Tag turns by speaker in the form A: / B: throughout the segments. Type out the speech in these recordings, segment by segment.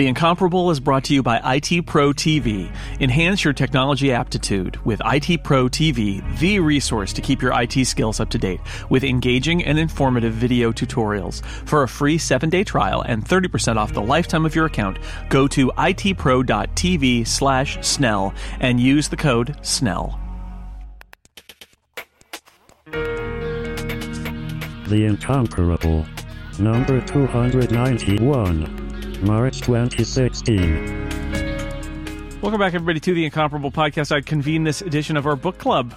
A: The Incomparable is brought to you by IT Pro TV. Enhance your technology aptitude with IT Pro TV, the resource to keep your IT skills up to date with engaging and informative video tutorials. For a free 7-day trial and 30% off the lifetime of your account, go to itpro.tv slash snell and use the code SNELL.
B: The Incomparable. Number 291. March 2016.
A: Welcome back, everybody, to the Incomparable Podcast. I convene this edition of our book club.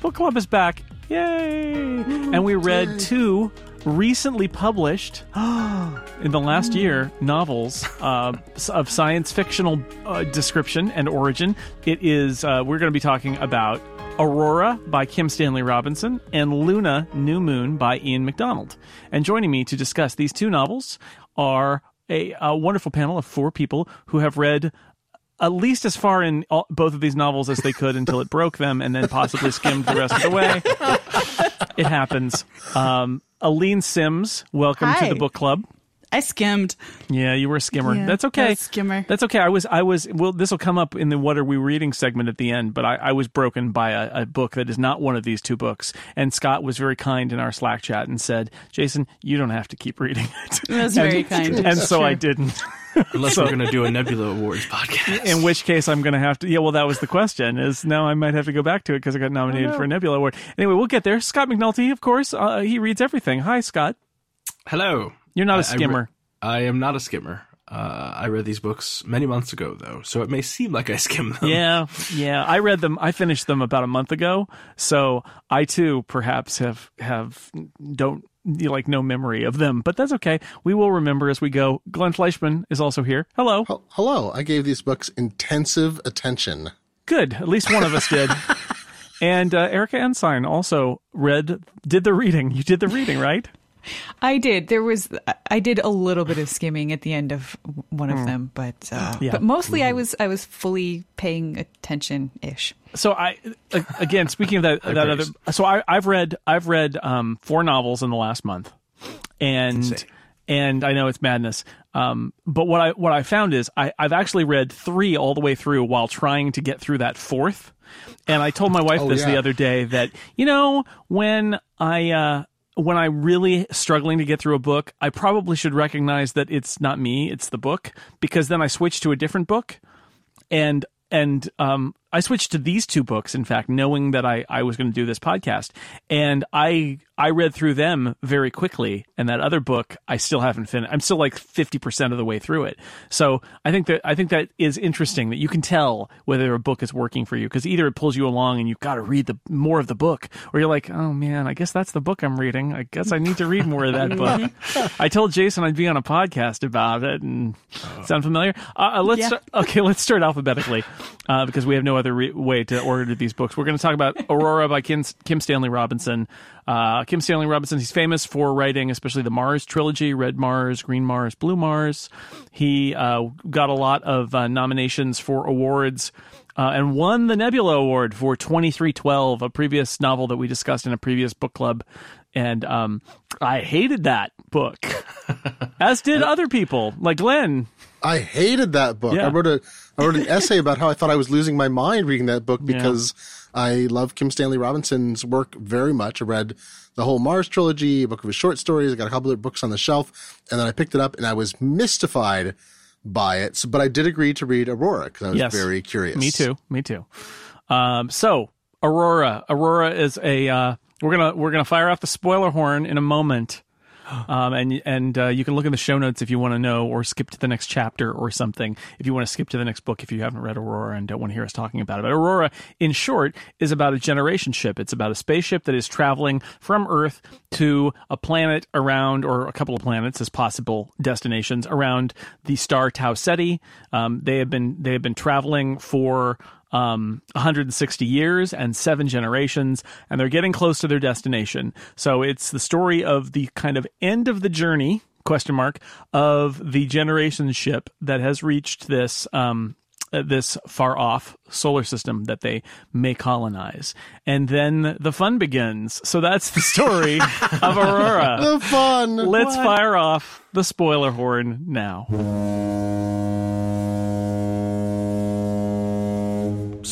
A: Book club is back. Yay! And we read two recently published in the last year novels uh, of science fictional uh, description and origin. It is, uh, we're going to be talking about Aurora by Kim Stanley Robinson and Luna New Moon by Ian McDonald. And joining me to discuss these two novels are a, a wonderful panel of four people who have read at least as far in all, both of these novels as they could until it broke them and then possibly skimmed the rest of the way. It happens. Um, Aleen Simms, welcome
C: Hi.
A: to the book club.
C: I skimmed.
A: Yeah, you were a skimmer.
C: Yeah,
A: That's okay.
C: I was skimmer.
A: That's okay. I was, I was, well, this will come up in the what are we reading segment at the end, but I, I was broken by a, a book that is not one of these two books. And Scott was very kind in our Slack chat and said, Jason, you don't have to keep reading it.
C: That's
A: and,
C: very kind.
A: And so I didn't.
D: Unless we're going to do a Nebula Awards podcast.
A: In which case, I'm going to have to. Yeah, well, that was the question. Is now I might have to go back to it because I got nominated
C: Oh,
A: for a Nebula Award. Anyway, we'll get there. Scott McNulty, of course, uh, he reads everything. Hi, Scott.
D: Hello.
A: You're not a
D: I- I re-
A: skimmer.
D: I am not a skimmer. Uh, I read these books many months ago, though, so it may seem like I skimmed them.
A: yeah, yeah. I read them. I finished them about a month ago, so I too perhaps have have don't you like no memory of them, but that's okay. We will remember as we go. Glenn Fleishman is also here. Hello.
E: Hel- Hello, I gave these books intensive attention.
A: Good. At least one of us did. And uh, Erika Ensign also read, did the reading. You did the reading, right?
F: I did. There was I did a little bit of skimming at the end of one of them, but uh,
A: Yeah.
F: but mostly I was I was fully paying attention ish.
A: So I again speaking of that that other so I I've read I've read um four novels in the last month. And and I know it's madness. Um but what I what I found is I I've actually read 3 all the way through while trying to get through that fourth. And I told my wife
E: Oh,
A: this the other day that you know when I uh when I'm really struggling to get through a book, I probably should recognize that it's not me, it's the book because then I switch to a different book. And and um, I switched to these two books. In fact, knowing that I, I was going to do this podcast, and I I read through them very quickly. And that other book, I still haven't finished. I'm still like fifty percent of the way through it. So I think that I think that is interesting that you can tell whether a book is working for you because either it pulls you along and you've got to read the more of the book, or you're like, oh man, I guess that's the book I'm reading. I guess I need to read more of that book. I told Jason I'd be on a podcast about it, and sound familiar? Uh, uh, let's
F: Yeah.
A: start- okay. Let's start alphabetically uh, because we have no other re- way to order these books. We're going to talk about Aurora by Kim, Kim Stanley Robinson. Uh, Kim Stanley Robinson. He's famous for writing, especially the Mars trilogy: Red Mars, Green Mars, Blue Mars. He uh, got a lot of uh, nominations for awards. Uh, and won the Nebula Award for 2312, a previous novel that we discussed in a previous book club. And um, I hated that book, as did other people, like Glenn.
E: I hated that book.
A: Yeah.
E: I wrote a I wrote an essay about how I thought I was losing my mind reading that book because I love Kim Stanley Robinson's work very much. I read the whole Mars trilogy, a book of his short stories. I got a couple of books on the shelf, and then I picked it up and I was mystified by it. So, but I did agree to read Aurora because I was
A: Yes.
E: very curious.
A: Me too. Me too. Um, so Aurora, Aurora is a. Uh, we're gonna we're gonna fire off the spoiler horn in a moment. Um, and and uh, you can look in the show notes if you want to know, or skip to the next chapter or something. If you want to skip to the next book, if you haven't read Aurora and don't want to hear us talking about it. But Aurora, in short, is about a generation ship. It's about a spaceship that is traveling from Earth to a planet around, or a couple of planets as possible destinations around the star Tau Ceti. Um, they have been they have been traveling for um, 160 years and seven generations, and they're getting close to their destination. So it's the story of the kind of end of the journey question mark of the generation ship that has reached this um, uh, this far off solar system that they may colonize. And then the fun begins. So that's the story of Aurora.
E: The fun.
A: Let's fire off the spoiler horn now.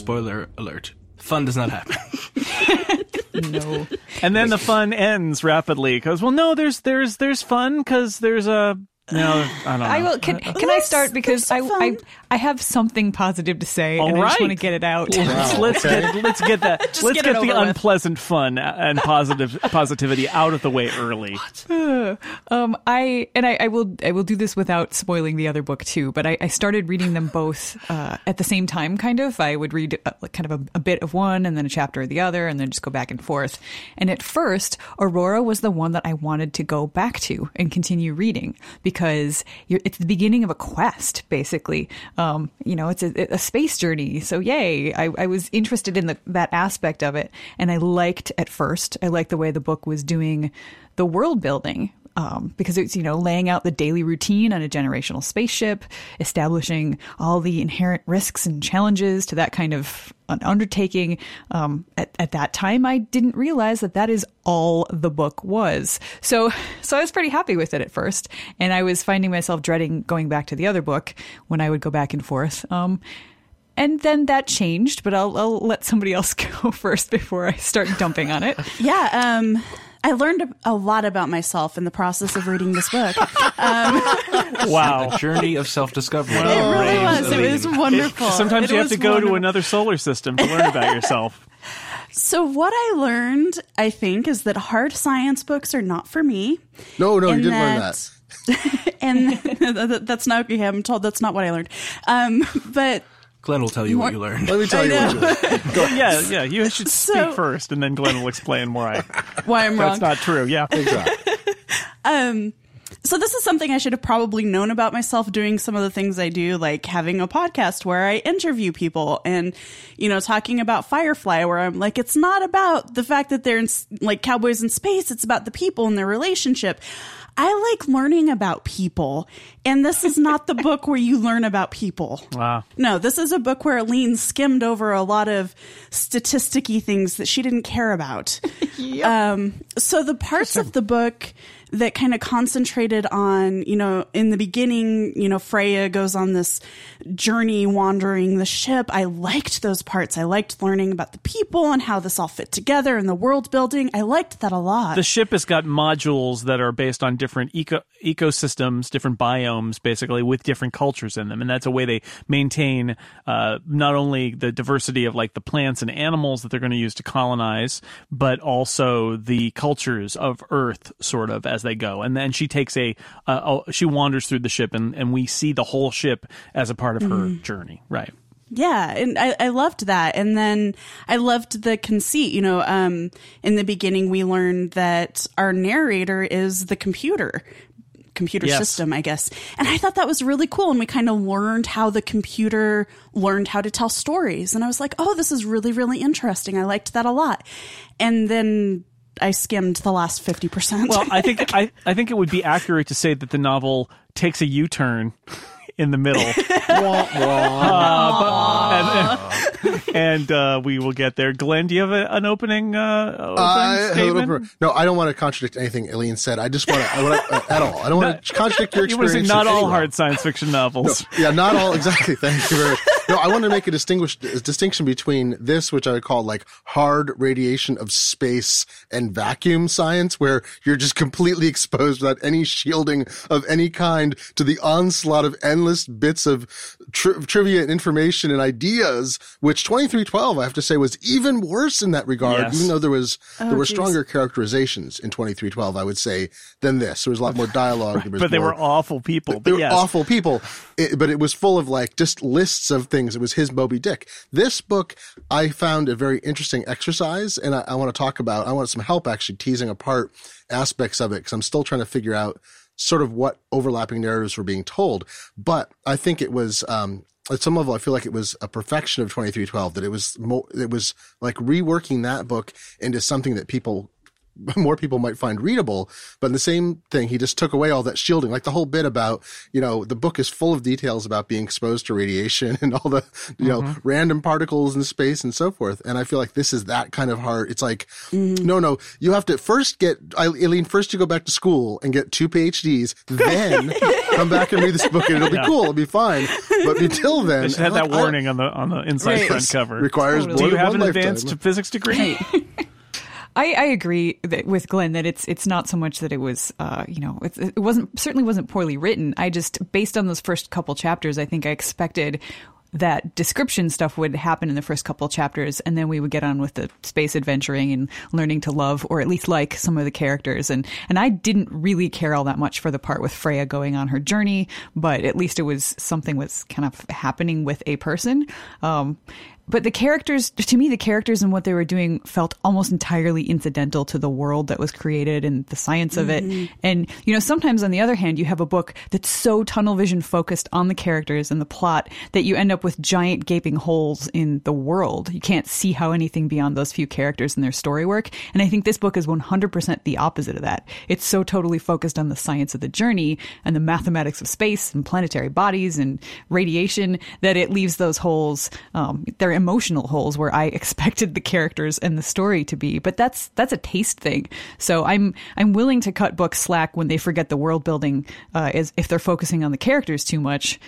D: Spoiler alert. Fun does not happen.
F: No.
A: And then the fun ends rapidly because, well, no, there's there's there's fun because there's a no, I don't know.
F: I will. Can, can I start because I, I. I have something positive to say
A: All
F: and I just
A: right.
F: want to get it out.
A: Let's, let's get let's get that let's
C: get
A: get, the
C: over with.
A: unpleasant fun and positive positivity out of the way early.
F: Um, I and I, I will I will do this without spoiling the other book too. But I, I started reading them both uh, at the same time. Kind of, I would read uh, like kind of a, a bit of one and then a chapter of the other, and then just go back and forth. And at first, Aurora was the one that I wanted to go back to and continue reading because you're, it's the beginning of a quest, basically. Um, you know, it's a, a space journey. So yay! I, I was interested in the, that aspect of it, and I liked at first. I liked the way the book was doing the world building um, because it's you know laying out the daily routine on a generational spaceship, establishing all the inherent risks and challenges to that kind of an undertaking. Um, at, at that time, I didn't realize that that is all the book was. So, so I was pretty happy with it at first, and I was finding myself dreading going back to the other book when I would go back and forth. Um, and then that changed, but I'll, I'll let somebody else go first before I start dumping on it.
C: Yeah, um, I learned a- a lot about myself in the process of reading this book.
A: Wow.
D: A journey of self discovery.
C: it really was. It was wonderful.
A: Sometimes
C: It
A: you have to go to another solar system to learn about yourself.
C: So what I learned, I think, is that hard science books are not for me.
E: No, no, you didn't learn that.
C: and that's not okay. I'm told that's not what I learned. Um, but
D: Glenn will tell you what you learned.
E: Let me tell you what you learned.
A: Yeah, yeah. You should
C: So-
A: speak first, and then Glenn will explain why
C: why I'm wrong.
A: that's not true. Yeah.
E: Exactly.
C: Um, so this is something I should have probably known about myself doing some of the things I do, like having a podcast where I interview people and, you know, talking about Firefly, where I'm like, it's not about the fact that they're in, like cowboys in space. It's about the people and their relationship. I like learning about people. And this is not the book where you learn about people.
A: Wow.
C: No, this is a book where Aleen skimmed over a lot of statisticy things that she didn't care about. um, so the parts of the book that kind of concentrated on, you know, in the beginning, you know, Freya goes on this journey wandering the ship. I liked those parts. I liked learning about the people and how this all fit together and the world building. I liked that a lot.
A: The ship has got modules that are based on different eco- ecosystems, different biomes, basically with different cultures in them, and that's a way they maintain uh, not only the diversity of like the plants and animals that they're going to use to colonize, but also the cultures of Earth, sort of as they go. And then she takes a, uh, she wanders through the ship, and and we see the whole ship as a part of her journey, right?
C: Yeah, and I, I loved that. And then I loved the conceit. You know, um, in the beginning, we learned that our narrator is the computer. Computer
A: Yes.
C: system, I guess. And I thought that was really cool. And we kind of learned how the computer learned how to tell stories. And I was like, oh, this is really, really interesting. I liked that a lot. And then I skimmed the last 50%.
A: Well, I think I, I think it would be accurate to say that the novel takes a U turn in the middle.
E: Wah, wah.
A: and and uh, we will get there. Glenn, do you have a, an opening, uh, opening
E: I
A: statement?
E: no, I don't want to contradict anything Aleen said. I just want to, I want to uh, at all. I don't want to contradict your
A: You
E: experience.
A: say not all
E: any way.
A: hard science fiction novels.
E: Yeah, not all exactly. Thank you very much. No, I want to make a distinguish a distinction between this, which I would call like hard radiation of space and vacuum science, where you're just completely exposed without any shielding of any kind to the onslaught of endless bits of tri- trivia and information and ideas. Which 2312, I have to say, was even worse in that regard.
A: Yes.
E: Even though there was
C: Oh,
E: there were
C: geez.
E: stronger characterizations in 2312, I would say, than this. There was a lot more dialogue. There was
A: But they were awful people.
E: they
A: But
E: were
A: yes.
E: awful people, it, but it was full of like just lists of things. It was his Moby Dick. This book I found a very interesting exercise, and I, I want to talk about. I want some help actually teasing apart aspects of it because I'm still trying to figure out sort of what overlapping narratives were being told. But I think it was. Um, at some level, I feel like it was a perfection of 2312, that it was mo- it was like reworking that book into something that people more people might find readable. But in the same thing, he just took away all that shielding, like the whole bit about, you know, the book is full of details about being exposed to radiation and all the, you know, mm-hmm. random particles in space and so forth. And I feel like this is that kind of hard. It's like, mm-hmm. no, no, you have to first get, Aleen, first you go back to school and get two PhDs, then come back and read this book and it'll be cool. It'll be fine. But until then,
A: They should have that
E: like, I-
A: warning on the on the inside
C: Right.
A: front cover.
E: requires
F: Totally.
A: Do you have an
E: lifetime.
A: advanced physics degree?
F: I, I agree with Glenn that it's it's not so much that it was uh, you know it, it wasn't certainly wasn't poorly written. I just based on those first couple chapters, I think I expected that description stuff would happen in the first couple chapters, and then we would get on with the space adventuring and learning to love or at least like some of the characters. And and I didn't really care all that much for the part with Freya going on her journey, but at least it was something was kind of happening with a person. Um, but the characters to me the characters and what they were doing felt almost entirely incidental to the world that was created and the science of it. And you know sometimes on the other hand you have a book that's so tunnel vision focused on the characters and the plot that you end up with giant gaping holes in the world. You can't see how anything beyond those few characters and their story work. And i think this book is 100% the opposite of that. It's so totally focused on the science of the journey and the mathematics of space and planetary bodies and radiation that it leaves those holes um, they're emotional holes where i expected the characters and the story to be but that's that's a taste thing so i'm i'm willing to cut books slack when they forget the world building uh, as if they're focusing on the characters too much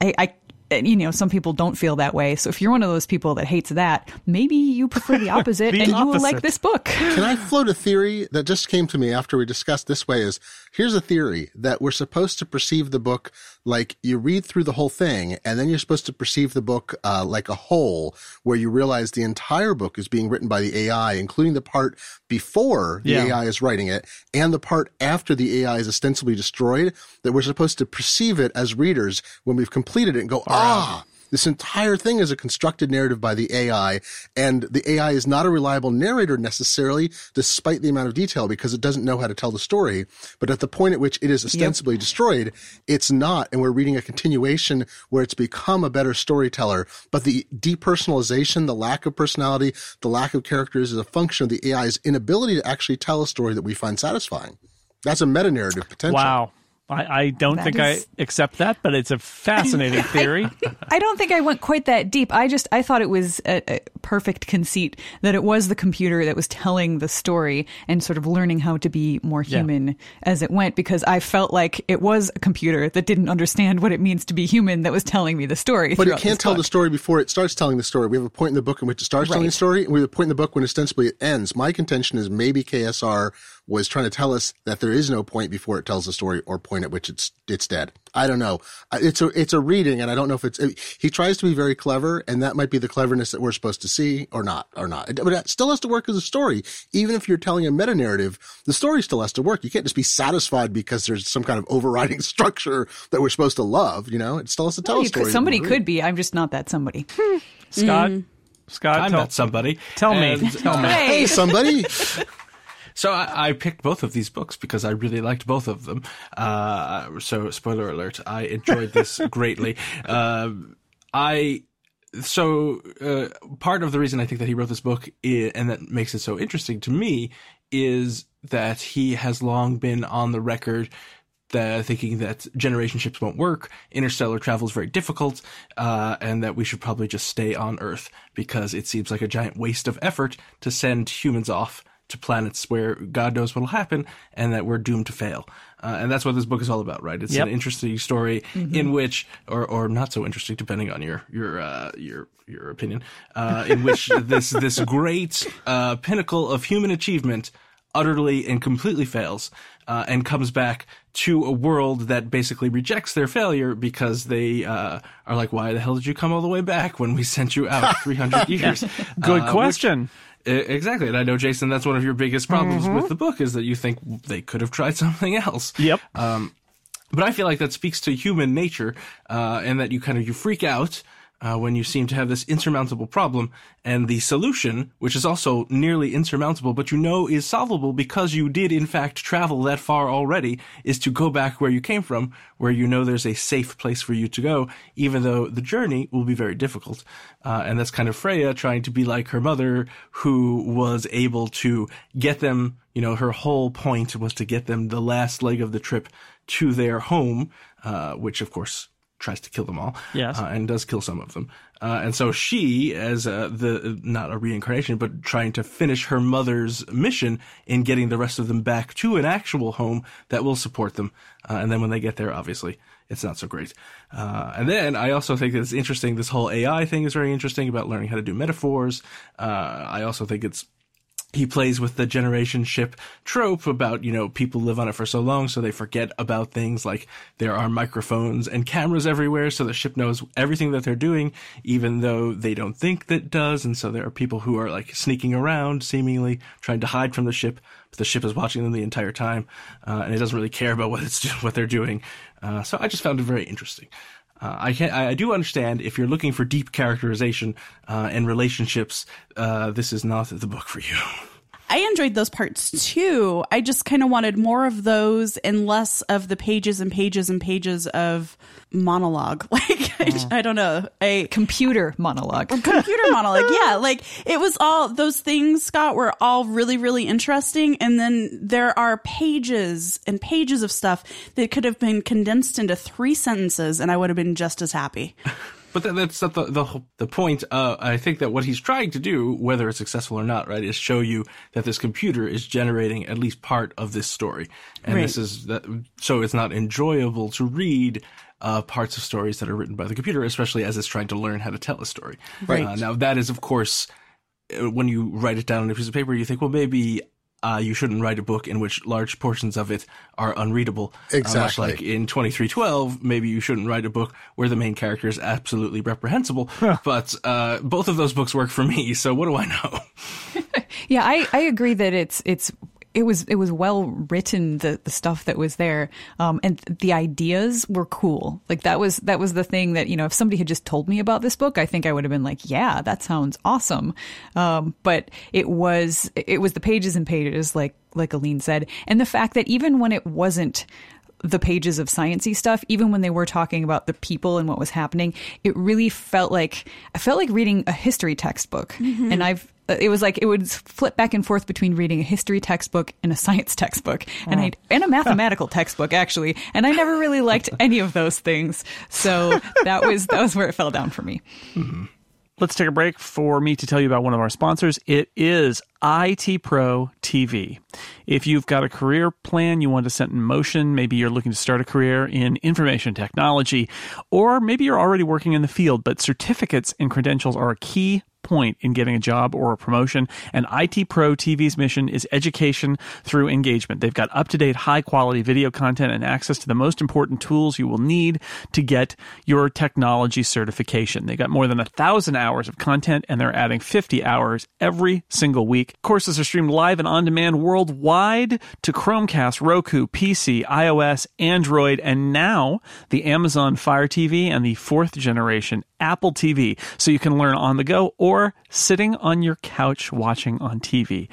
F: i, I and, you know, some people don't feel that way. So if you're one of those people that hates that, maybe you prefer the opposite
A: The
F: and you will like this book.
E: Can I float a theory that just came to me after we discussed this way is here's a theory that we're supposed to perceive the book like you read through the whole thing and then you're supposed to perceive the book uh, like a whole where you realize the entire book is being written by the AI, including the part before the
A: Yeah.
E: AI is writing it and the part after the AI is ostensibly destroyed that we're supposed to perceive it as readers when we've completed it and go, ah, this entire thing is a constructed narrative by the AI, and the AI is not a reliable narrator necessarily, despite the amount of detail, because it doesn't know how to tell the story. But at the point at which it is ostensibly destroyed, it's not, and we're reading a continuation where it's become a better storyteller. But the depersonalization, the lack of personality, the lack of characters is a function of the AI's inability to actually tell a story that we find satisfying. That's a meta narrative potential.
A: Wow. I, I don't
F: That
A: think
F: is-
A: I accept that, but it's a fascinating theory.
F: I don't think I went quite that deep. I just I thought it was a, a perfect conceit that it was the computer that was telling the story and sort of learning how to be more
A: Yeah.
F: human as it went because I felt like it was a computer that didn't understand what it means to be human that was telling me the story.
E: But it can't tell
F: book.
E: the story before it starts telling the story. We have a point in the book in which it starts telling the story, and we have a point in the book when ostensibly it ends. My contention is maybe KSR was trying to tell us that there is no point before it tells the story or point at which it's it's dead. I don't know. It's a it's a reading, and I don't know if it's. He tries to be very clever, and that might be the cleverness that we're supposed to see, or not, or not. But it still has to work as a story. Even if you're telling a meta narrative, the story still has to work. You can't just be satisfied because there's some kind of overriding structure that we're supposed to love. You know, it still has to tell
F: Well,
E: a story.
F: could, somebody
E: mm-hmm.
F: could be. I'm just not that somebody.
A: Scott, mm-hmm. Scott,
D: I'm
A: tell,
D: not somebody.
A: tell me,
D: And,
A: tell me.
E: Hey, somebody.
D: So I, I picked both of these books because I really liked both of them. Uh, so spoiler alert, I enjoyed this greatly. Um I so uh, part of the reason I think that he wrote this book i and that makes it so interesting to me is that he has long been on the record that thinking that generation ships won't work, interstellar travel is very difficult, uh, and that we should probably just stay on Earth because it seems like a giant waste of effort to send humans off to planets where God knows what'll happen and that we're doomed to fail. Uh, and that's what this book is all about, right? It's
A: Yep.
D: an interesting story in which, or, or not so interesting, depending on your, your, uh, your, your opinion, uh, in which this, this great, uh, pinnacle of human achievement utterly and completely fails, uh, and comes back to a world that basically rejects their failure because they, uh, are like, why the hell did you come all the way back when we sent you out 300 years?
A: Good
D: Uh,
A: question.
D: Exactly, and I know Jason. That's one of your biggest problems with the book is that you think they could have tried something else.
A: Yep.
D: Um, but I feel like that speaks to human nature, uh, and that you kind of you freak out uh, when you seem to have this insurmountable problem and the solution, which is also nearly insurmountable, but you know is solvable because you did in fact travel that far already, is to go back where you came from, where you know there's a safe place for you to go, even though the journey will be very difficult. Uh, and that's kind of Freya trying to be like her mother, who was able to get them, you know, her whole point was to get them the last leg of the trip to their home, uh, which of course tries to kill them all.
A: Yes.
D: Uh, and does kill some of them. Uh, and so she, as uh, the, not a reincarnation, but trying to finish her mother's mission in getting the rest of them back to an actual home that will support them. Uh, and then when they get there, obviously, it's not so great. Uh, and then I also think that it's interesting. This whole AI thing is very interesting about learning how to do metaphors. Uh, I also think it's he plays with the generation ship trope about, you know, people live on it for so long, so they forget about things like there are microphones and cameras everywhere, so the ship knows everything that they're doing, even though they don't think that does. And so there are people who are like sneaking around, seemingly trying to hide from the ship, but the ship is watching them the entire time, uh, and it doesn't really care about what it's what they're doing. Uh, so I just found it very interesting. Uh, I can I do understand if you're looking for deep characterization uh, and relationships, uh, this is not the book for you.
C: I enjoyed those parts too. I just kind of wanted more of those and less of the pages and pages and pages of monologue. Like, I, oh. I, don't know, a
F: computer monologue.
C: computer monologue. Yeah. Like, it was all those things, Scott, were all really, really interesting. And then there are pages and pages of stuff that could have been condensed into three sentences, and I would have been just as happy.
D: But that, that's not the, the the point. Uh, I think that what he's trying to do, whether it's successful or not, right, is show you that this computer is generating at least part of this story, and
C: Right.
D: this is that. So it's not enjoyable to read. Uh, parts of stories that are written by the computer, especially as it's trying to learn how to tell a story.
C: Right.
D: Uh, now that is, of course, uh, when you write it down on a piece of paper, you think, well, maybe uh, you shouldn't write a book in which large portions of it are unreadable. Uh, much
E: Exactly.
D: like in 2312, maybe you shouldn't write a book where the main character is absolutely reprehensible. but uh, both of those books work for me, so what do I know?
F: Yeah, I, I agree that it's it's it was it was well written the the stuff that was there. Um and the ideas were cool. Like that was that was the thing that you know if somebody had just told me about this book i think i would have been like yeah that sounds awesome. Um but it was it was the pages and pages like like Aleen said. And the fact that even when it wasn't the pages of sciency stuff, even when they were talking about the people and what was happening, it really felt like I felt like reading a history textbook. And I've Uh, it was like it would flip back and forth between reading a history textbook and a science textbook, and oh. I and a mathematical textbook actually. And I never really liked any of those things, so that was that was where it fell down for me. Mm-hmm.
A: Let's take a break for me to tell you about one of our sponsors. It is IT Pro TV. If you've got a career plan you want to set in motion, maybe you're looking to start a career in information technology, or maybe you're already working in the field, but certificates and credentials are a key point in getting a job or a promotion. And IT Pro TV's mission is education through engagement. They've got up to date, high quality video content and access to the most important tools you will need to get your technology certification. They've got more than a thousand hours of content and they're adding 50 hours every single week. Courses are streamed live and on demand worldwide to Chromecast, Roku, PC, iOS, Android, and now the Amazon Fire TV and the fourth generation Apple TV. So you can learn on the go or sitting on your couch watching on TV.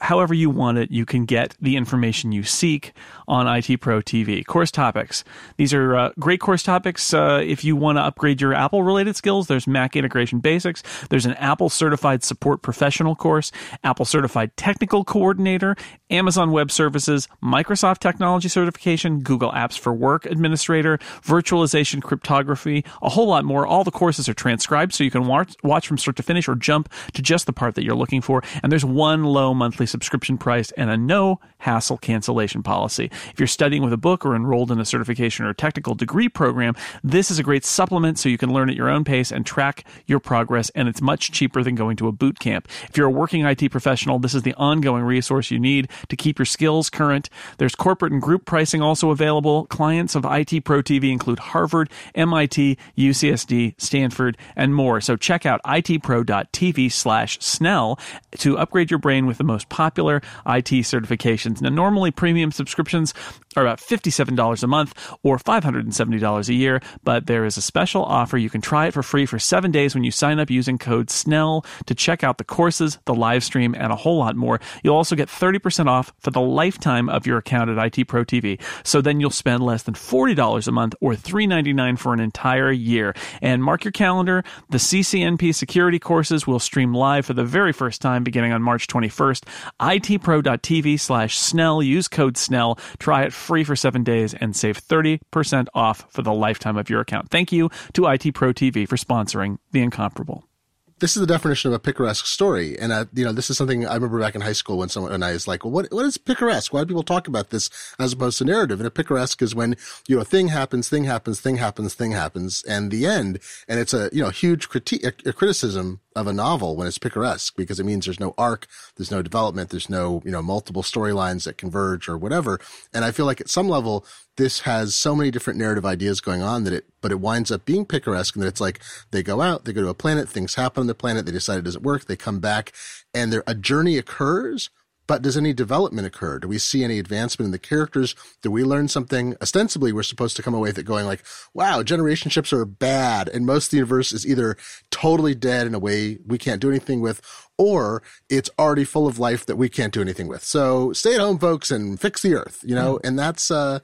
A: However, you want it, you can get the information you seek on IT Pro TV. Course topics. These are uh, great course topics. Uh, if you want to upgrade your Apple related skills, there's Mac integration basics. There's an Apple certified support professional course, Apple certified technical coordinator, Amazon Web Services, Microsoft Technology Certification, Google Apps for Work Administrator, virtualization cryptography, a whole lot more. All the courses are transcribed so you can watch, watch from start to finish or jump to just the part that you're looking for. And there's one low monthly subscription price and a no hassle cancellation policy. If you're studying with a book or enrolled in a certification or a technical degree program, this is a great supplement so you can learn at your own pace and track your progress. And it's much cheaper than going to a boot camp. If you're a working IT professional, this is the ongoing resource you need to keep your skills current. There's corporate and group pricing also available. Clients of IT Pro TV include Harvard, MIT, UCSD, Stanford, and more. So check out itpro.tv slash Snell to upgrade your brain with the most popular IT certifications. Now, normally premium subscriptions Simpsons are about $57 a month or $570 a year, but there is a special offer. You can try it for free for seven days when you sign up using code SNELL to check out the courses, the live stream, and a whole lot more. You'll also get 30% off for the lifetime of your account at IT Pro TV. So then you'll spend less than $40 a month or $3.99 for an entire year. And mark your calendar, the CCNP security courses will stream live for the very first time beginning on March 21st. itpro.tv slash Snell. Use code Snell. Try it free for seven days and save 30% off for the lifetime of your account. Thank you to IT Pro TV for sponsoring The Incomparable
E: this is the definition of a picaresque story. And, uh, you know, this is something I remember back in high school when someone and I was like, well, what, what is picaresque? Why do people talk about this as opposed to narrative? And a picaresque is when, you know, thing happens, thing happens, thing happens, thing happens, and the end. And it's a, you know, huge critique, a, a criticism of a novel when it's picaresque because it means there's no arc, there's no development, there's no, you know, multiple storylines that converge or whatever. And I feel like at some level, this has so many different narrative ideas going on that it, but it winds up being picaresque and that it's like they go out, they go to a planet, things happen on the planet, they decide it doesn't work, they come back and there, a journey occurs but does any development occur? Do we see any advancement in the characters? Do we learn something? Ostensibly, we're supposed to come away with it going like, wow, generation ships are bad. And most of the universe is either totally dead in a way we can't do anything with, or it's already full of life that we can't do anything with. So stay at home, folks, and fix the earth, you know? Mm. And that's, uh,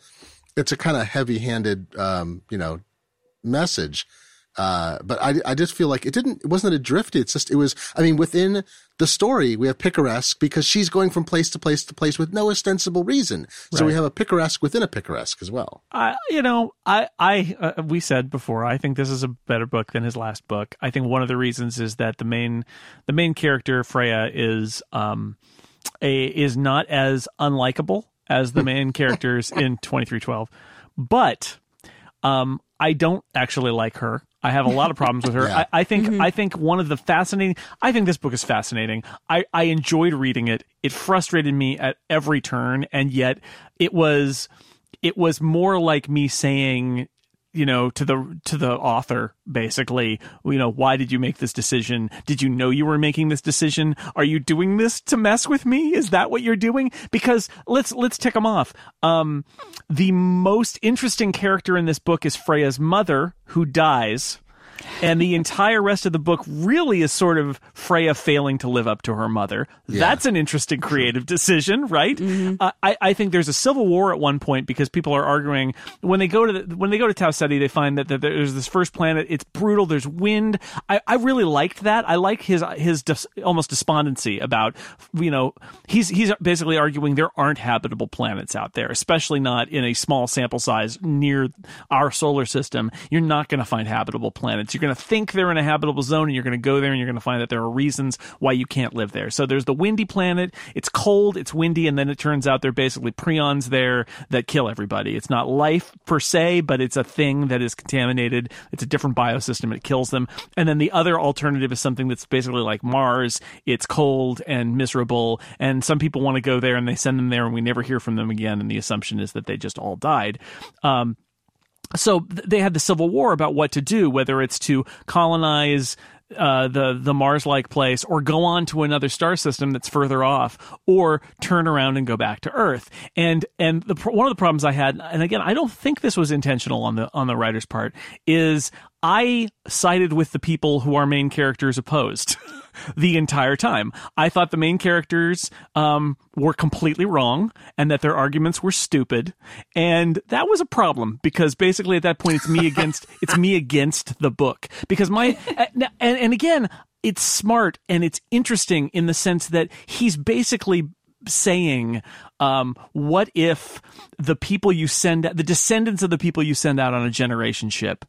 E: it's a kind of heavy handed, um, you know, message. Uh, but I, I just feel like it didn't, it wasn't a drift. It's just, it was, I mean, within the story, we have picaresque because she's going from place to place to place with no ostensible reason. So right. we have a picaresque within a picaresque as well.
A: I, you know, I, I, uh, we said before, I think this is a better book than his last book. I think one of the reasons is that the main, the main character Freya is, um, a, is not as unlikable as the main characters in 2312. But, um, I don't actually like her. I have a lot of problems with her. yeah. I, I, think mm-hmm. I think one of the fascinating I think this book is fascinating. I, I enjoyed reading it. It frustrated me at every turn, and yet it was it was more like me saying you know to the to the author basically you know why did you make this decision? Did you know you were making this decision? Are you doing this to mess with me? Is that what you're doing? Because let's let's tick them off. Um the most interesting character in this book is Freya's mother who dies and the entire rest of the book really is sort of Freya failing to live up to her mother. Yeah. That's an interesting creative decision, right? Mm-hmm. Uh, I, I think there's a civil war at one point because people are arguing when they go to the, when they go to Tau Ceti, they find that, that there's this first planet. It's brutal. There's wind. I, I really liked that. I like his his dis, almost despondency about you know he's he's basically arguing there aren't habitable planets out there, especially not in a small sample size near our solar system. You're not going to find habitable planets. You're going to think they're in a habitable zone and you're going to go there and you're going to find that there are reasons why you can't live there. So there's the windy planet. It's cold, it's windy, and then it turns out there are basically prions there that kill everybody. It's not life per se, but it's a thing that is contaminated. It's a different biosystem. It kills them. And then the other alternative is something that's basically like Mars. It's cold and miserable. And some people want to go there and they send them there and we never hear from them again. And the assumption is that they just all died. Um, so they had the civil war about what to do, whether it's to colonize uh, the the Mars like place, or go on to another star system that's further off, or turn around and go back to Earth. And and the one of the problems I had, and again, I don't think this was intentional on the on the writer's part, is I sided with the people who our main characters opposed. the entire time. I thought the main characters um, were completely wrong and that their arguments were stupid, and that was a problem because basically at that point it's me against it's me against the book because my and, and again it's smart and it's interesting in the sense that he's basically saying, um, what if the people you send, the descendants of the people you send out on a generation ship,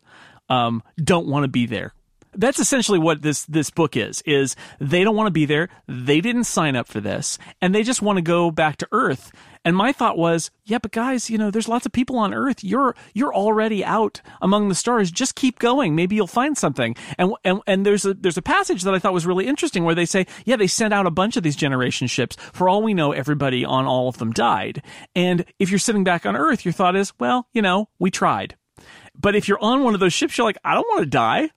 A: um, don't want to be there that's essentially what this this book is is they don't want to be there they didn't sign up for this and they just want to go back to earth. And my thought was yeah but guys you know there's lots of people on earth. You're you're already out among the stars. Just keep going. Maybe you'll find something. And and and there's a there's a passage that I thought was really interesting where they say yeah they sent out a bunch of these generation ships. For all we know everybody on all of them died. And if you're sitting back on earth your thought is well you know we tried. But if you're on one of those ships, you're like, I don't want to die.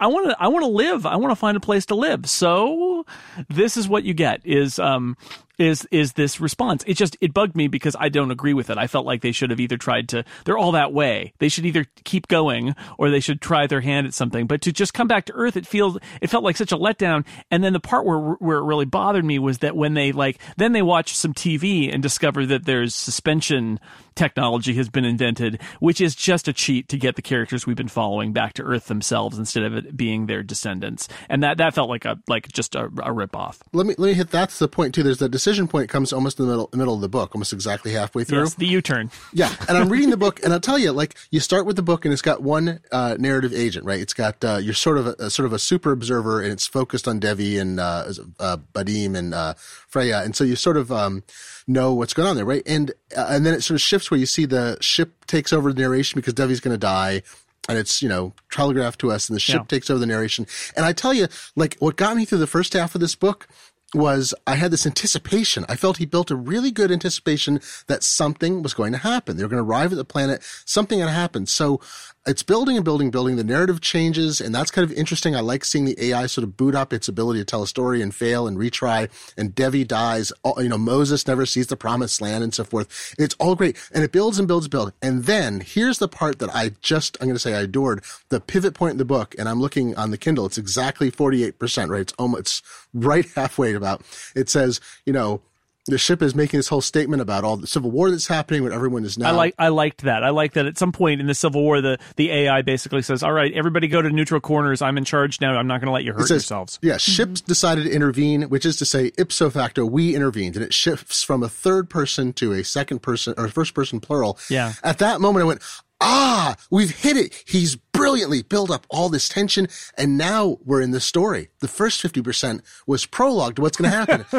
A: I want to I want to live. I want to find a place to live. So this is what you get is um is is this response. It just it bugged me because I don't agree with it. I felt like they should have either tried to they're all that way. They should either keep going or they should try their hand at something. But to just come back to earth, it feels it felt like such a letdown. And then the part where where it really bothered me was that when they like then they watch some TV and discover that there's suspension technology has been invented, which is just a cheat to get the characters we've been following back to Earth themselves instead of it being their descendants. And that that felt like a like just a, a rip off.
E: Let me let me hit that's the point too. There's that decision point comes almost in the middle middle of the book, almost exactly halfway through.
A: Yes, the U turn.
E: Yeah, and I'm reading the book, and I'll tell you, like you start with the book, and it's got one uh, narrative agent, right? It's got uh, you're sort of a, a, sort of a super observer, and it's focused on Devi and uh, uh, Badim and uh, Freya, and so you sort of um, know what's going on there, right? And uh, and then it sort of shifts where you see the ship takes over the narration because Devi's going to die. And it's, you know, telegraphed to us and the ship
A: Yeah.
E: takes over the narration. And I tell you, like, what got me through the first half of this book was I had this anticipation. I felt he built a really good anticipation that something was going to happen. They were going to arrive at the planet. Something had happened. So it's building and building, building. The narrative changes, and that's kind of interesting. I like seeing the AI sort of boot up its ability to tell a story and fail and retry. And Devi dies. You know, Moses never sees the promised land and so forth. It's all great, and it builds and builds and builds. And then here's the part that I just I'm going to say I adored. The pivot point in the book, and I'm looking on the Kindle. It's exactly 48 percent. Right? It's almost it's right halfway about. It says, you know. The ship is making this whole statement about all the civil war that's happening, when everyone is now.
A: I like I liked that. I like that at some point in the Civil War, the the AI basically says, "All right, everybody go to neutral corners. I'm in charge now. I'm not going to let you hurt
E: says,
A: yourselves."
E: Yeah, ships decided to intervene, which is to say, ipso facto, we intervened, and it shifts from a third person to a second person or first person plural.
A: Yeah.
E: At that moment, I went, ah, we've hit it. He's brilliantly built up all this tension, and now we're in the story. The first fifty percent was prologue to what's going to happen,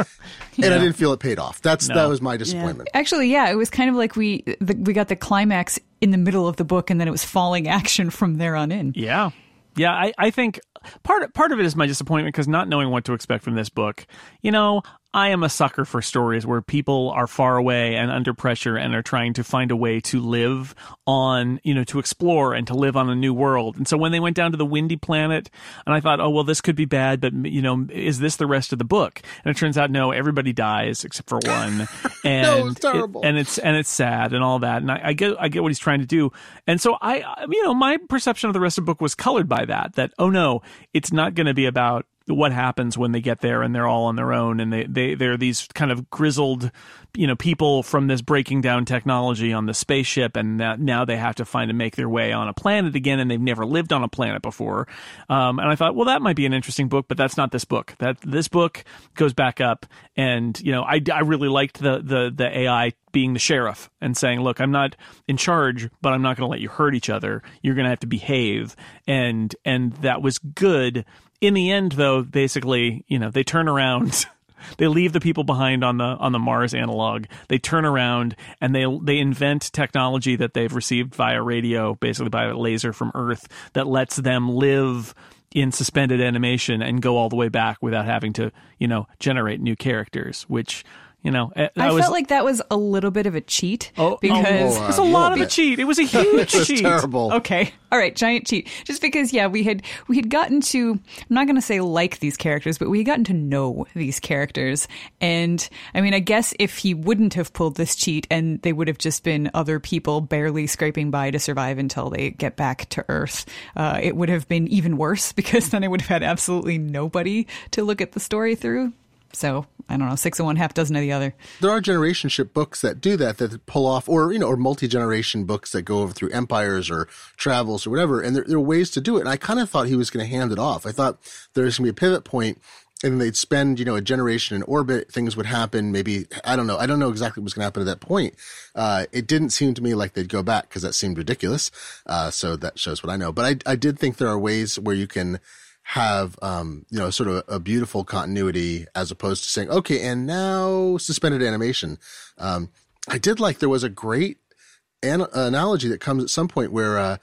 E: and I didn't feel it paid off. That's that was my disappointment.
F: Actually, yeah, it was kind of like we the, we got the climax in the middle of the book, and then it was falling action from there on in.
A: Yeah. Yeah, I, I think part part of it is my disappointment because not knowing what to expect from this book. You know, I am a sucker for stories where people are far away and under pressure and are trying to find a way to live on, you know, to explore and to live on a new world. And so when they went down to the windy planet, and I thought, oh well, this could be bad, but you know, is this the rest of the book? And it turns out, no, everybody dies except for one, and
E: it's terrible.
A: it- and it's and it's sad and all that. And I, I get I get what he's trying to do. And so I- you know, my perception of the rest of the book was colored by that. That oh no, it's not going to be about what happens when they get there and they're all on their own and they they they're these kind of grizzled you know people from this breaking down technology on the spaceship and that now they have to find and make their way on a planet again and they've never lived on a planet before. Um, and i thought well that might be an interesting book but that's not this book. That this book goes back up and you know i, I really liked the the the ai being the sheriff and saying look i'm not in charge but i'm not going to let you hurt each other. You're going to have to behave. And and that was good in the end though basically you know they turn around they leave the people behind on the on the Mars analog. They turn around and they they invent technology that they've received via radio basically by a laser from earth that lets them live in suspended animation and go all the way back without having to you know generate new characters which you know eh,
F: I,
A: was
F: felt like that was a little bit of a cheat
A: Oh,
F: because
E: oh,
A: it was a lot of a cheat it was a huge
E: It was
A: cheat
E: terrible.
F: Okay. All right, giant cheat. Just because yeah, we had we had gotten to I'm not going to say like these characters, but we had gotten to know these characters. And I mean, I guess if he wouldn't have pulled this cheat and they would have just been other people barely scraping by to survive until they get back to Earth, uh, it would have been even worse because then I would have had absolutely nobody to look at the story through. So, I don't know, six of one, half dozen of the other.
E: there are generation ship books that do that that pull off or you know or multi-generation books that go over through empires or travels or whatever and there, there are ways to do it. And i kind of thought he was going to hand it off. I thought there was going to be a pivot point and they'd spend you know a generation in orbit things would happen maybe i don't know i don't know exactly what was going to happen at that point. Uh, it didn't seem to me like they'd go back because that seemed ridiculous. Uh, so that shows what i know. But I, I did think there are ways where you can have um, you know sort of a beautiful continuity as opposed to saying okay and now suspended animation. Um, i did like there was a great an- analogy that comes at some point where uh,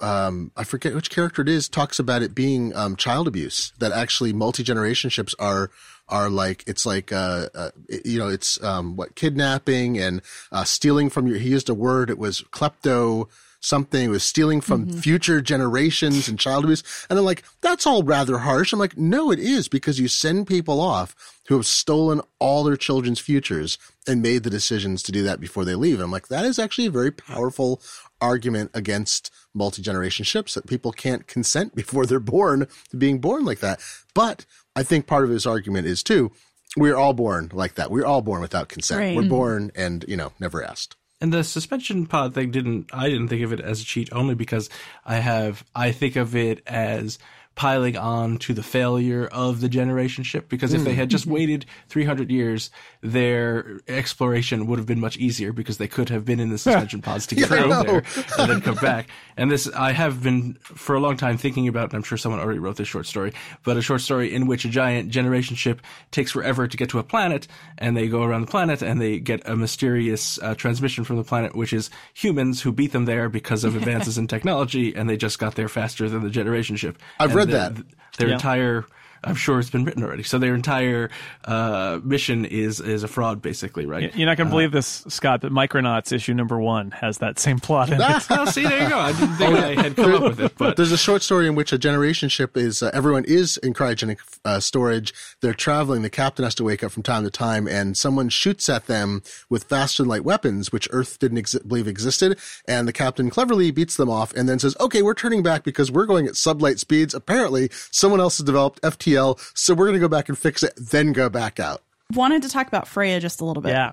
E: um, I forget which character it is talks about it being um, child abuse that actually multi generation ships are are like it's like uh, uh you know it's um what kidnapping and uh stealing from your he used a word it was klepto something, was stealing from mm-hmm. future generations and child abuse. And I'm like, that's all rather harsh. I'm like, no, it is because you send people off who have stolen all their children's futures and made the decisions to do that before they leave. And I'm like, that is actually a very powerful argument against multi-generation ships that people can't consent before they're born to being born like that. But I think part of his argument is too, we're all born like that. We're all born without consent.
C: Right.
E: We're born and, you know, never asked.
D: And the suspension pod thing didn't I didn't think of it as a cheat only because I have I think of it as piling on to the failure of the generation ship because if they had just waited 300 years their exploration would have been much easier because they could have been in the suspension pods to get
E: Yeah,
D: out there and then come back. And this I have been for a long time thinking about and I'm sure someone already wrote this short story but a short story in which a giant generation ship takes forever to get to a planet and they go around the planet and they get a mysterious uh, transmission from the planet which is humans who beat them there because of advances in technology and they just got there faster than the generation ship.
E: I've
D: And
E: read
D: the-
E: that.
D: their
A: Yeah.
D: entire I'm sure it's been written already. So their entire uh, mission is is a fraud, basically, right?
A: You're not going to believe this, Scott, but Micronauts issue number one has that same plot in it.
D: well, see, there you go. I didn't think I had come up with it, but
E: There's a short story in which a generation ship is uh, everyone is in cryogenic uh, storage. They're traveling. The captain has to wake up from time to time, and someone shoots at them with faster than light weapons, which Earth didn't exi- believe existed. And the captain cleverly beats them off, and then says, "Okay, we're turning back because we're going at sublight speeds. Apparently, someone else has developed FTL, so we're going to go back and fix it, then go back out."
C: wanted to talk about Freya just a little bit.
A: Yeah.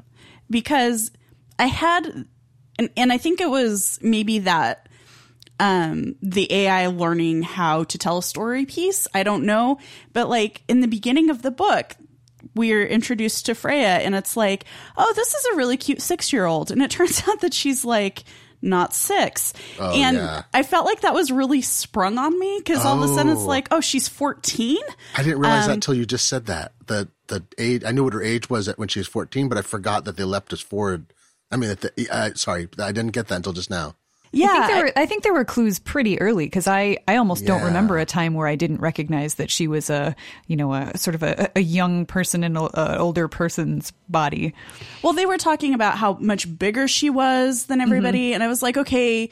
C: Because I had and, and I think it was maybe that um the AI learning how to tell a story piece. I don't know. But like in the beginning of the book, we're introduced to Freya and it's like, oh, this is a really cute six year old. And it turns out that she's like not six. and
E: yeah.
C: I felt like that was really sprung on me because all of a sudden it's
E: Oh.
C: like, oh, she's 14.
E: I didn't realize
C: Um,
E: that until you just said that. The the age I knew what her age was at when she was 14, but I forgot that they leapt us forward. I mean, that the, uh, sorry, I didn't get that until just now.
C: Yeah.
F: I think there were I think there were clues pretty early because I, I almost don't remember a time where I didn't recognize that she was a you know a sort of a, a young person in an older person's body.
C: Well, they were talking about how much bigger she was than everybody, and I was like, okay,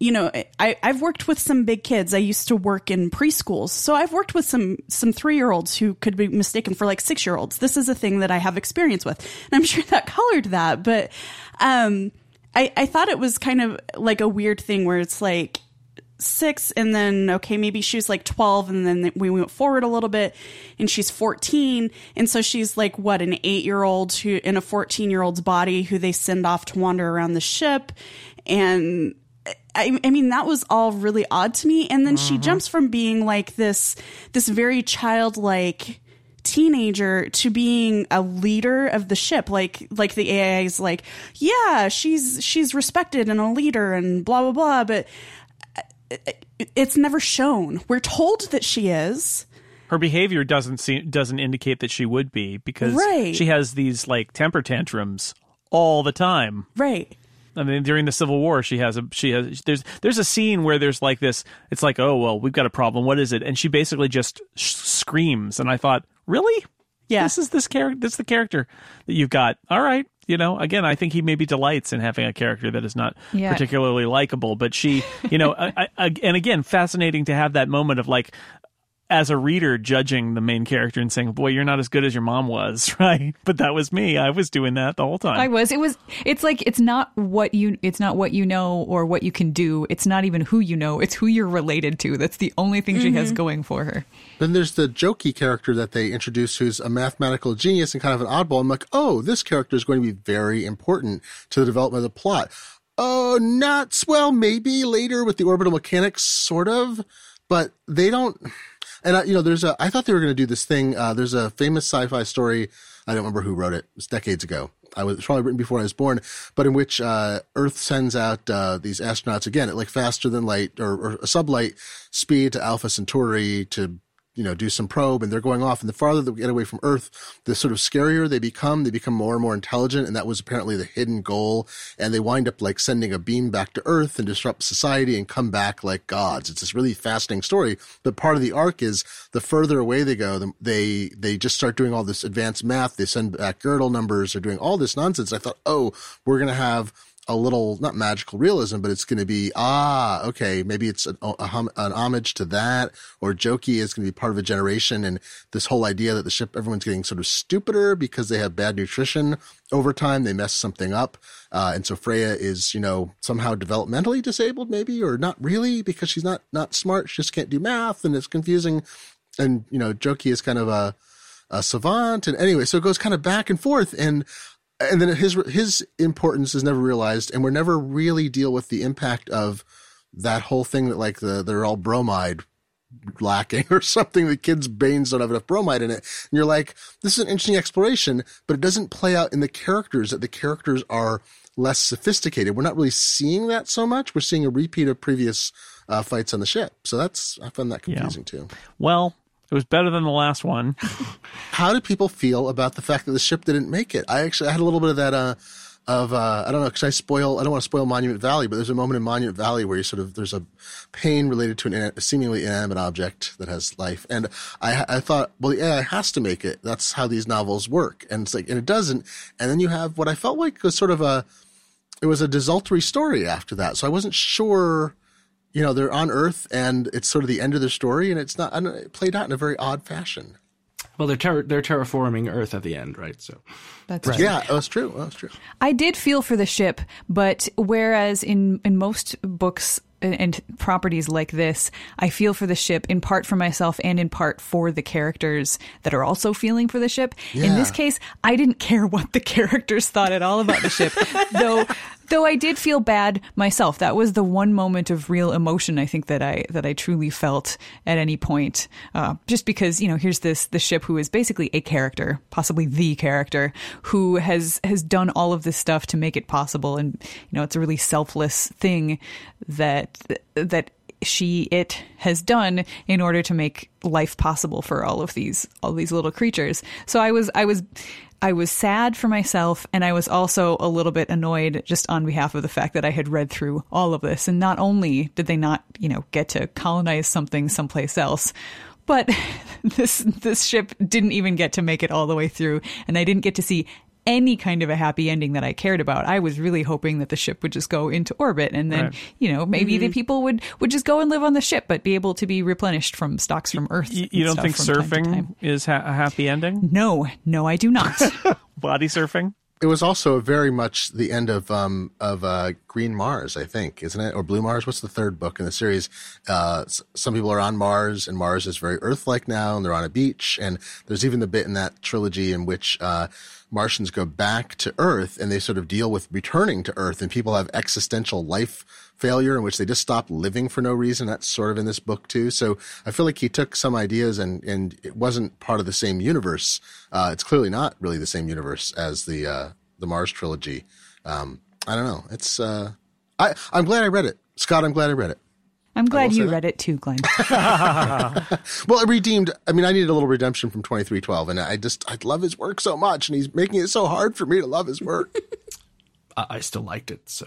C: you know, I I've worked with some big kids. I used to work in preschools, so I've worked with some some three year olds who could be mistaken for like six year olds. This is a thing that I have experience with, and I'm sure that colored that, but um, I I thought it was kind of like a weird thing where it's like six and then okay maybe she was like 12 and then we went forward a little bit and she's 14 and so she's like what an 8 year old who in a 14 year old's body who they send off to wander around the ship? And I, I mean that was all really odd to me. And then she mm-hmm. jumps from being like this this very childlike teenager to being a leader of the ship like like the AI is like yeah she's she's respected and a leader and blah blah blah but uh, it's never shown. We're told that she is.
A: her behavior doesn't seem doesn't indicate that she would be because
C: Right.
A: she has these like temper tantrums all the time.
C: Right.
A: I mean, during the Civil War, she has a she has there's there's a scene where there's like this. It's like, oh well, we've got a problem. What is it? And she basically just sh- screams. And I thought, really?
C: Yeah.
A: This is this character. This is the character that you've got. All right. You know, again, I think he maybe delights in having a character that is not
F: Yeah.
A: particularly likable. But she, you know, I, I, and again, fascinating to have that moment of like, as a reader, judging the main character and saying, "Boy, you're not as good as your mom was," right? But that was me. I was doing that the whole time.
F: I was. It was. It's like it's not what you. It's not what you know or what you can do. It's not even who you know. It's who you're related to. That's the only thing she has mm-hmm. going for her.
E: Then there's the jokey character that they introduce who's a mathematical genius and kind of an oddball. I'm like, oh, this character is going to be very important to the development of the plot. Oh, not well, maybe later with the orbital mechanics, sort of, but they don't. And I, you know, there's a. I thought they were going to do this thing. Uh, there's a famous sci-fi story. I don't remember who wrote it. It was decades ago. I was probably written before I was born, but in which uh, Earth sends out uh, these astronauts again at like faster than light or, or a sublight speed to Alpha Centauri to you know, do some probe and they're going off. And the farther that we get away from Earth, the sort of scarier they become. They become more and more intelligent. And that was apparently the hidden goal. And they wind up like sending a beam back to Earth and disrupt society and come back like gods. It's this really fascinating story. But part of the arc is the further away they go, the, they, they just start doing all this advanced math. They send back Gödel numbers. They're doing all this nonsense. I thought, oh, we're going to have a little not magical realism, but it's going to be ah okay maybe it's an, a, an homage to that, or Jochi is going to be part of a generation, and this whole idea that the ship everyone's getting sort of stupider because they have bad nutrition over time, they mess something up, uh, and so Freya is you know somehow developmentally disabled maybe or not really because she's not not smart, she just can't do math, and it's confusing, and you know Jochi is kind of a a savant and anyway so it goes kind of back and forth and and then his his importance is never realized, and we're never really deal with the impact of that whole thing that like the they're all bromide lacking or something. The kids' brains don't have enough bromide in it, and you're like, this is an interesting exploration, but it doesn't play out in the characters. That the characters are less sophisticated. We're not really seeing that so much. We're seeing a repeat of previous uh, fights on the ship. So that's I found that confusing yeah. too.
A: Well, it was better than the last one.
E: How did people feel about the fact that the ship didn't make it? I actually I had a little bit of that. Uh, of uh, I don't know because I spoil I don't want to spoil Monument Valley, but there's a moment in Monument Valley where you sort of there's a pain related to an a seemingly inanimate object that has life, and I I thought well yeah it has to make it. That's how these novels work, and it's like and it doesn't, and then you have what I felt like was sort of a it was a desultory story after that, so I wasn't sure you know, they're on Earth and it's sort of the end of the story and it's not it played out in a very odd fashion.
D: Well, they're ter- they're terraforming Earth at the end, right? So
F: that's right.
E: yeah, that's true. That's true.
F: I did feel for the ship, but whereas in in most books and properties like this, I feel for the ship in part for myself and in part for the characters that are also feeling for the ship. Yeah. In this case, I didn't care what the characters thought at all about the ship, though. Though I did feel bad myself. That was the one moment of real emotion I think that I that I truly felt at any point. Uh, just because you know, here's this the ship who is basically a character, possibly the character, who has has done all of this stuff to make it possible, and you know, it's a really selfless thing that that she it has done in order to make life possible for all of these all these little creatures. So I was I was I was sad for myself and I was also a little bit annoyed just on behalf of the fact that I had read through all of this. And not only did they not, you know, get to colonize something someplace else, but this this ship didn't even get to make it all the way through and I didn't get to see any kind of a happy ending that I cared about. I was really hoping that the ship would just go into orbit and then, right. you know, maybe mm-hmm. the people would, would just go and live on the ship, but be able to be replenished from stocks from Earth.
A: You, you don't think surfing time time. is ha- a happy ending?
F: No, no, I do not.
A: Body surfing?
E: It was also very much the end of um, of uh, Green Mars, I think, isn't it? Or Blue Mars? What's the third book in the series? Uh, some people are on Mars, and Mars is very Earth-like now, and they're on a beach. And there's even the bit in that trilogy in which uh, Martians go back to Earth and they sort of deal with returning to Earth and people have existential life failure in which they just stop living for no reason. That's sort of in this book too. So I feel like he took some ideas and, and it wasn't part of the same universe. Uh, it's clearly not really the same universe as the, uh, the Mars trilogy. Um, I don't know. It's, uh, I, I'm glad I read it. Scott, I'm glad I read it.
F: I'm glad you read it too, Glenn.
E: well, it redeemed. I mean, I needed a little redemption from 2312, and I just, I love his work so much, and he's making it so hard for me to love his work.
D: I still liked it, so.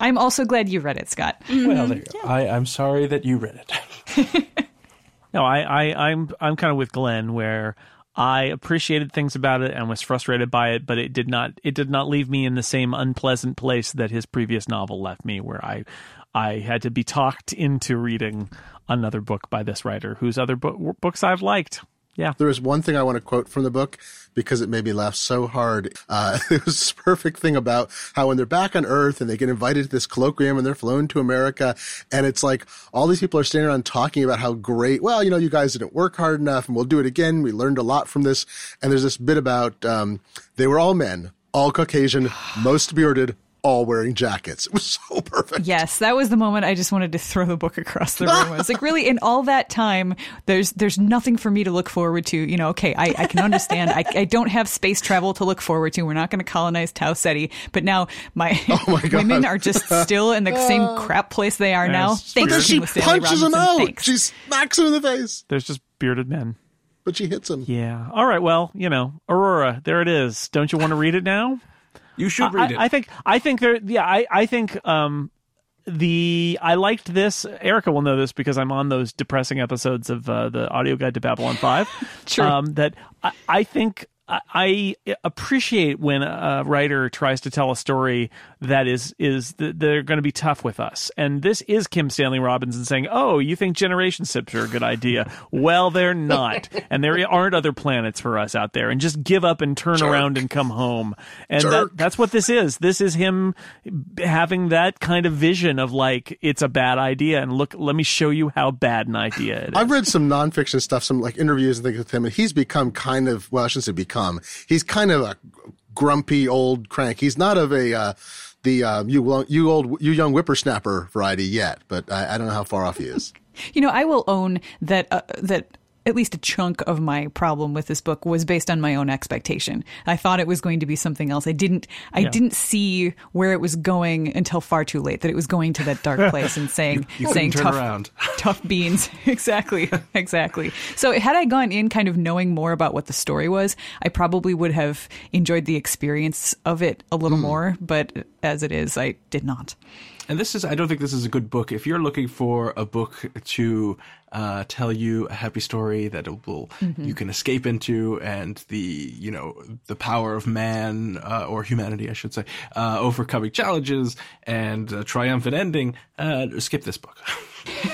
F: I'm also glad you read it, Scott.
D: Mm-hmm. Well, there you go. Yeah. I, I'm sorry that you read
A: it. no, I, I, I'm, I'm kind of with Glenn where I appreciated things about it and was frustrated by it, but it did not it did not leave me in the same unpleasant place that his previous novel left me, where I I had to be talked into reading another book by this writer whose other bo- books I've liked. Yeah.
E: There is one thing I want to quote from the book because it made me laugh so hard. Uh, it was this perfect thing about how when they're back on Earth and they get invited to this colloquium and they're flown to America and it's like all these people are standing around talking about how great, well, you know, you guys didn't work hard enough and we'll do it again. We learned a lot from this. And there's this bit about, um, they were all men, all Caucasian, most bearded, all wearing jackets. It was so perfect.
F: Yes, that was the moment I just wanted to throw the book across the room. I was like, really, in all that time, there's there's nothing for me to look forward to. You know, okay, I, I can understand. I, I don't have space travel to look forward to. We're not going to colonize Tau Ceti, but now my, oh my women are just still in the same crap place they are now.
E: Thanks, but she punches him out. Thanks. She smacks him in the face.
A: There's just bearded men.
E: But she hits him.
A: Yeah. All right. Well, you know, Aurora, there it is. Don't you want to read it now?
D: You should read
A: I,
D: it.
A: I think. I think there. Yeah. I. I think. Um. The I liked this. Erika will know this because I'm on those depressing episodes of uh, the audio guide to Babylon Five.
F: True.
A: Um, that I, I think I, appreciate when a writer tries to tell a story that is is th- they're going to be tough with us, and this is Kim Stanley Robinson saying, "Oh, you think generation sips are a good idea? well, they're not, and there aren't other planets for us out there, and just give up and turn around and come home." And that, that's what this is. This is him having that kind of vision of like it's a bad idea, and look, let me show you how bad an idea it is.
E: I've read some nonfiction stuff, some like interviews and things with him, and he's become kind of well, I shouldn't say become. He's kind of a grumpy old crank. He's not of a uh, the uh, you you old you young whippersnapper variety yet, but I, I don't know how far off he is.
F: You know, I will own that uh, that at least a chunk of my problem with this book was based on my own expectation. I thought it was going to be something else. I didn't I
A: Yeah.
F: didn't see where it was going until far too late that it was going to that dark place and saying
D: you
F: saying
D: turn
F: tough
D: around.
F: tough beans. exactly. Exactly. So had I gone in kind of knowing more about what the story was, I probably would have enjoyed the experience of it a little hmm. more, but as it is, I did not.
D: And this is, I don't think this is a good book. If you're looking for a book to uh, tell you a happy story that it will you can escape into, and the you know the power of man uh, or humanity, I should say, uh, overcoming challenges and a triumphant ending, uh, skip this book.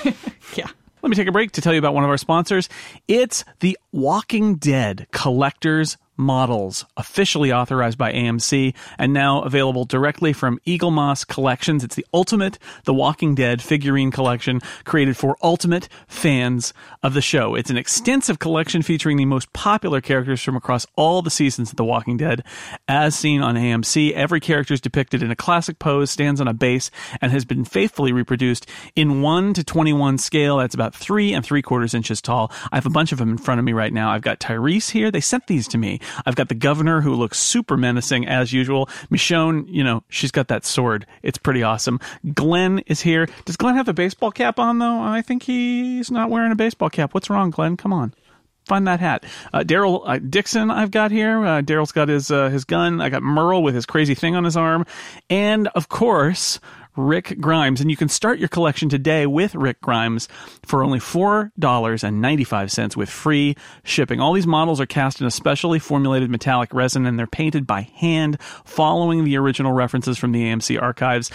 F: Yeah.
A: Let me take a break to tell you about one of our sponsors. It's the Walking Dead Collector's Models, officially authorized by AMC and now available directly from Eaglemoss Collections. It's the ultimate The Walking Dead figurine collection created for ultimate fans of the show. It's an extensive collection featuring the most popular characters from across all the seasons of The Walking Dead. As seen on AMC, every character is depicted in a classic pose, stands on a base, and has been faithfully reproduced in 1 to 21 scale. That's about 3 and 3 quarters inches tall. I have a bunch of them in front of me right now. I've got Tyrese here. They sent these to me. I've got the governor who looks super menacing as usual. Michonne, you know, she's got that sword. It's pretty awesome. Glenn is here. Does Glenn have the baseball cap on though? I think he's not wearing a baseball cap. What's wrong, Glenn? Come on find that hat. Uh, Daryl uh, Dixon, I've got here. Uh, Daryl's got his uh, his gun. I got Merle with his crazy thing on his arm, and of course. Rick Grimes, and you can start your collection today with Rick Grimes for only four dollars and ninety five cents with free shipping. All these models are cast in a specially formulated metallic resin, and they're painted by hand, following the original references from the AMC archives.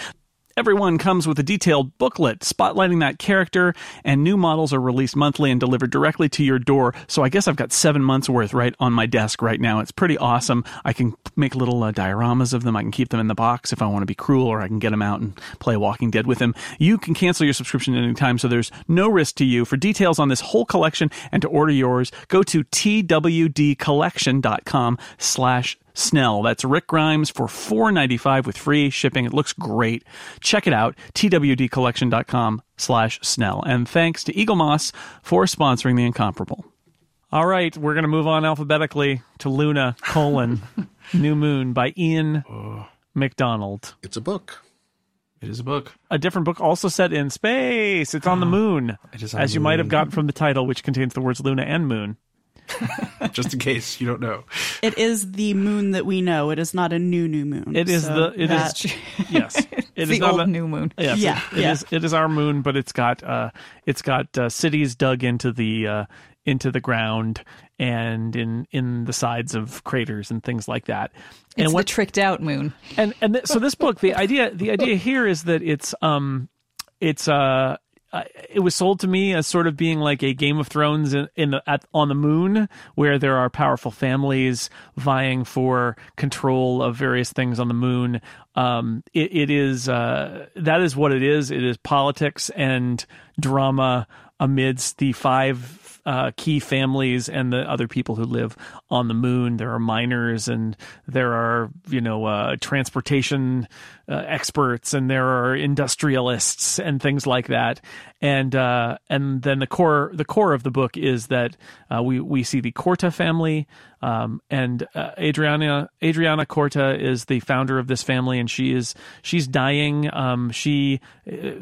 A: Everyone comes with a detailed booklet spotlighting that character, and new models are released monthly and delivered directly to your door. So I guess I've got seven months worth right on my desk right now. It's pretty awesome. I can make little uh, dioramas of them. I can keep them in the box if I want to be cruel, or I can get them out and play Walking Dead with them. You can cancel your subscription at any time, so there's no risk to you. For details on this whole collection and to order yours, go to twdcollection.com slash Snell. That's Rick Grimes for $4.95 with free shipping. It looks great. Check it out, twdcollection.com slash Snell. And thanks to Eaglemoss for sponsoring the incomparable. All right, we're going to move on alphabetically to Luna, colon, New Moon by Ian McDonald.
E: It's a book.
D: It is a book.
A: A different book also set in space. It's on the moon,
D: It is on
A: as
D: the
A: you might have gotten from the title, which contains the words Luna and Moon.
D: Just in case you don't know.
C: It is the moon that we know. It is not a new new moon.
A: It is
C: So
A: the it is
C: that-
A: yes. It
F: It's
A: is
F: the
A: not
F: old
A: a-
F: new moon.
A: Yes,
C: Yeah,
A: it, it
C: yeah.
A: is- It is our moon, but it's got uh, it's got uh, cities dug into the uh, into the ground and in in the sides of craters and things like that.
F: It's
A: and
F: the tricked out moon.
A: and and th- so this book, the idea the idea here is that it's um it's uh. Uh, it was sold to me as sort of being like a Game of Thrones in, in the at, on the moon, where there are powerful families vying for control of various things on the moon. Um, it, it is uh, that is what it is. It is politics and drama amidst the five uh, key families and the other people who live on the moon. There are miners and there are, you know, uh, transportation uh, experts and there are industrialists and things like that. And uh, and then the core the core of the book is that uh, we we see the Corta family. Um, and uh, Adriana Adriana Corta is the founder of this family, and she is she's dying. Um, she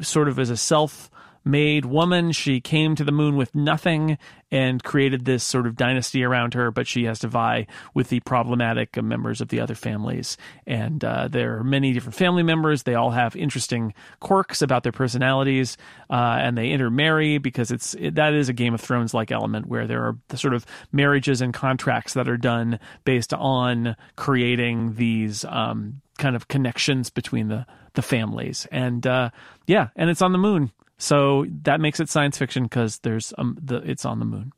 A: sort of is a self made woman. She came to the moon with nothing and created this sort of dynasty around her, but she has to vie with the problematic members of the other families. And uh, there are many different family members. They all have interesting quirks about their personalities, uh, and they intermarry because it's it, that is a Game of Thrones like element where there are the sort of marriages and contracts that are done based on creating these um, kind of connections between the the families. And uh, yeah, and it's on the moon. So that makes it science fiction because there's um, the it's on the moon.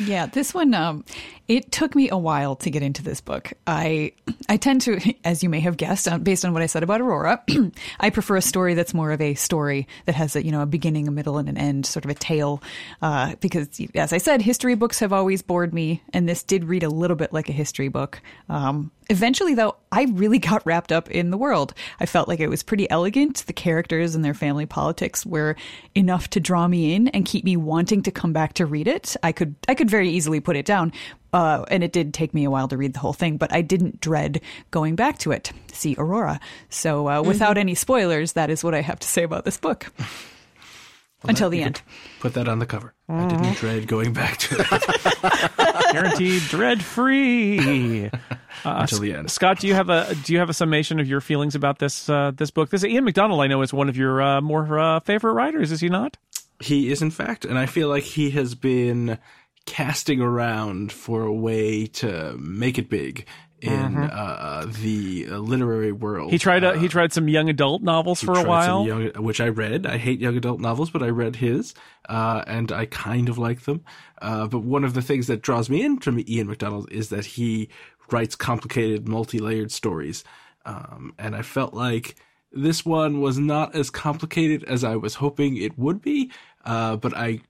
F: Yeah, this one um it took me a while to get into this book. I I tend to as you may have guessed uh, based on what I said about Aurora, I prefer a story that's more of a story that has a, you know, a beginning, a middle and an end, sort of a tale uh because as I said, history books have always bored me and this did read a little bit like a history book. Um Eventually, though, I really got wrapped up in the world. I felt like it was pretty elegant. The characters and their family politics were enough to draw me in and keep me wanting to come back to read it. I could I could very easily put it down, uh, and it did take me a while to read the whole thing, but I didn't dread going back to it. See Aurora. So, uh, without any spoilers, that is what I have to say about this book. Until the end.
D: Put that on the cover. I didn't dread going back to it
A: Guaranteed dread free.
D: until the end.
A: Scott, do you have a do you have a summation of your feelings about this uh, this book? This Ian McDonald, I know, is one of your uh, more uh, favorite writers. Is he not?
D: He is, in fact, and I feel like he has been casting around for a way to make it big in uh, the uh, literary world.
A: He tried a, he tried some young adult novels for a while.
D: young, which I read. I hate young adult novels, but I read his, uh, and I kind of like them. Uh, but one of the things that draws me into Ian McDonald is that he writes complicated, multi-layered stories, um, and I felt like this one was not as complicated as I was hoping it would be. Uh, but I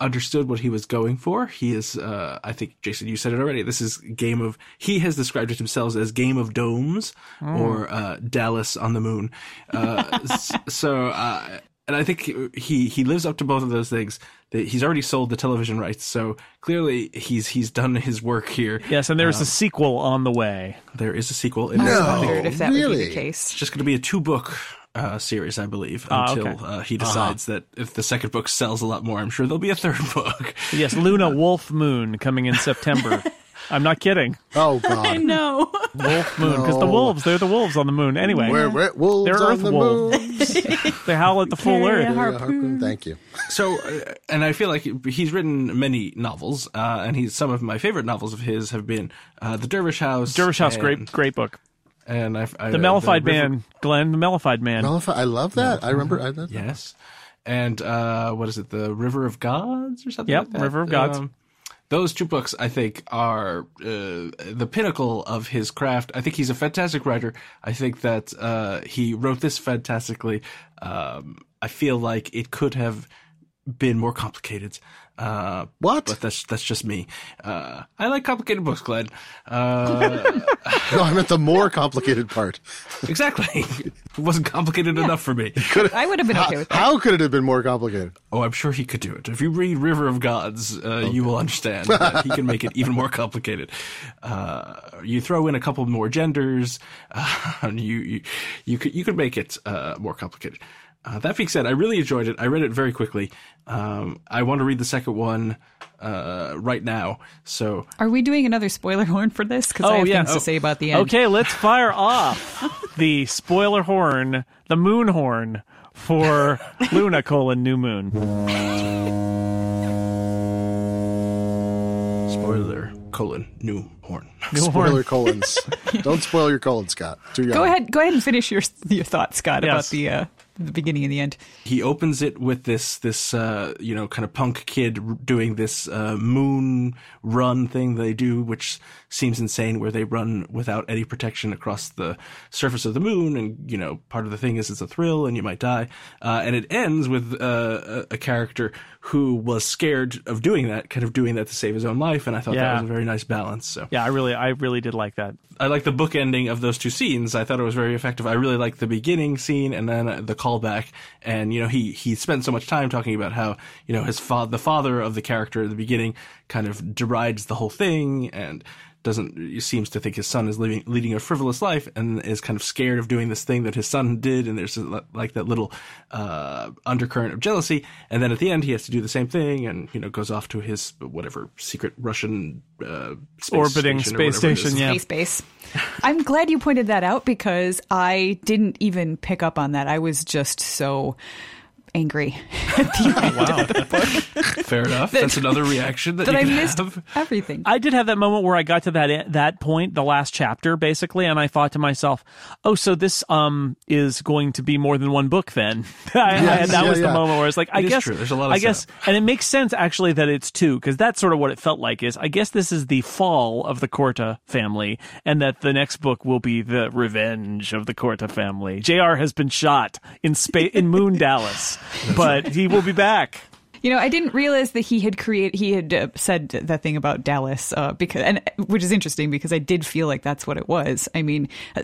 D: understood what he was going for. He is, uh, I think, Jason, you said it already. This is game of, he has described it himself as game of domes or, uh, Dallas on the moon. Uh, so, uh, and I think he, he lives up to both of those things. That He's already sold the television rights, so clearly he's he's done his work here.
A: Yes, and there's a sequel on the way.
D: There is a sequel. It is,
E: No.
D: I
F: Wondered if that would be
E: really?
F: the case.
D: it's just going to be a two book uh, series, I believe,
A: Ah,
D: until
A: okay.
D: uh, he decides that if the second book sells a lot more, I'm sure there'll be a third book.
A: Yes, Luna Wolf Moon coming in September. I'm not kidding.
E: Oh God!
C: I know.
A: Wolf Moon because the wolves they're the wolves on the moon. Anyway,
E: we're, we're wolves
A: They're
E: on
A: Earth
E: the
A: wolves.
E: moon.
A: they howl at the full
C: Carry
A: earth.
C: heart-
E: harpoon, Thank you.
D: So, uh, and I feel like he's written many novels, uh, and he's some of my favorite novels of his have been uh, The Dervish House.
A: Dervish House,
D: and,
A: great great book.
D: And I, I,
A: The Mellified
D: River-
A: Man, Glenn, the Mellified Man.
E: Mellifi- I love that. I remember. I, that,
D: Yes, and uh, what is it? The River of Gods or something.
A: Yep,
D: like that?
A: River of Gods.
D: Um, those two books, I think, are uh, the pinnacle of his craft. I think he's a fantastic writer. I think that uh, he wrote this fantastically. Um, I feel like it could have been more complicated. Uh,
E: What?
D: But that's that's just me. Uh, I like complicated books, Glenn. Uh,
E: no, I meant the more complicated part.
D: exactly. it wasn't complicated enough for me.
F: I would have been okay with that.
E: How could it have been more complicated?
D: Oh, I'm sure he could do it. If you read River of Gods, uh, you will understand that he can make it even more complicated. Uh, you throw in a couple more genders, uh, and you, you you could you could make it uh, more complicated. Uh, that being said, I really enjoyed it. I read it very quickly. Um, I want to read the second one uh, right now. So
F: Are we doing another spoiler horn for this? Because I
A: Oh,
F: have
A: yeah.
F: things
A: Oh.
F: to say about the end.
A: Okay, let's fire off the spoiler horn, the moon horn for Luna colon New Moon.
D: spoiler colon new horn.
A: New
E: Spoiler
A: horn.
E: colons. Don't spoil your colon, Scott. Too young.
F: Go ahead. Go ahead and finish your your thoughts, Scott, about the uh, the beginning and the end.
D: he opens it with this this uh, you know kind of punk kid doing this uh, moon run thing they do, which seems insane, where they run without any protection across the surface of the moon, and you know part of the thing is it's a thrill and you might die, uh, and it ends with uh, a, a character who was scared of doing that, kind of doing that to save his own life, and I thought
A: Yeah.
D: that was a very nice balance. So
A: Yeah, I really, I really did like that.
D: I like the book ending of those two scenes. I thought it was very effective. I really like the beginning scene and then uh, the callback. And you know, he he spent so much time talking about how you know his father, the father of the character at the beginning, kind of derides the whole thing and doesn't seems to think his son is living leading a frivolous life and is kind of scared of doing this thing that his son did and there's like that little uh, undercurrent of jealousy and then at the end he has to do the same thing and you know goes off to his whatever secret Russian uh, space
A: orbiting
D: station
A: space station yeah
F: Space base. I'm glad you pointed that out because I didn't even pick up on that. I was just so angry at the end
A: wow
F: of the book
D: Fair enough. That's another reaction that,
F: that
D: you
F: I missed
D: have.
F: everything.
A: I did have that moment where I got to that that point, the last chapter, basically, and I thought to myself, "Oh, so this um is going to be more than one book then." I, I- that
E: yeah,
A: was the
E: yeah.
A: moment where I was like, "I
D: It is
A: guess
D: true. There's a lot of
A: I guess, and it makes sense actually that it's two because that's sort of what it felt like. Is I guess this is the fall of the Corta family, and that the next book will be the revenge of the Corta family. Jr. has been shot in space in Moon Dallas, but he will be back.
F: You know, I didn't realize that he had create he had uh, said that thing about Dallas uh, because and which is interesting because I did feel like that's what it was. I mean, uh,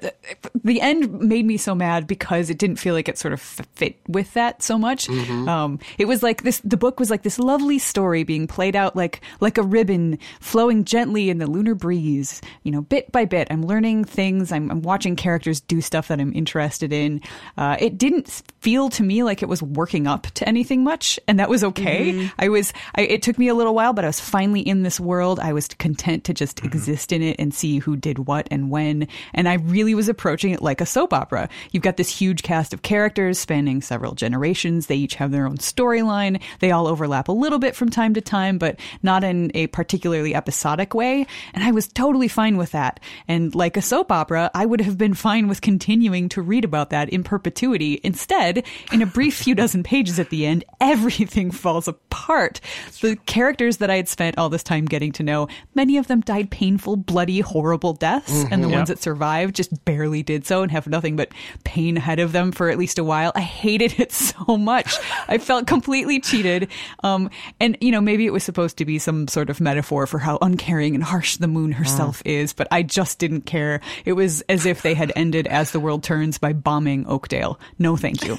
F: the end made me so mad because it didn't feel like it sort of fit with that so much. Um, it was like this the book was like this lovely story being played out like like a ribbon flowing gently in the lunar breeze, you know, bit by bit. I'm learning things, I'm, I'm watching characters do stuff that I'm interested in. Uh, it didn't feel to me like it was working up to anything much, and that was okay. Mm-hmm. I was, I, it took me a little while, but I was finally in this world. I was content to just mm-hmm. exist in it and see who did what and when. And I really was approaching it like a soap opera. You've got this huge cast of characters spanning several generations. They each have their own storyline. They all overlap a little bit from time to time, but not in a particularly episodic way. And I was totally fine with that. And like a soap opera, I would have been fine with continuing to read about that in perpetuity. Instead, in a brief few dozen pages at the end, everything falls apart. The characters that I had spent all this time getting to know, many of them died painful, bloody, horrible deaths, and the ones that survived just barely did so and have nothing but pain ahead of them for at least a while. I hated it so much. I felt completely cheated. Um, and you know, maybe it was supposed to be some sort of metaphor for how uncaring and harsh the moon herself is, but I just didn't care. It was as if they had ended as the world turns by bombing Oakdale. No, thank you.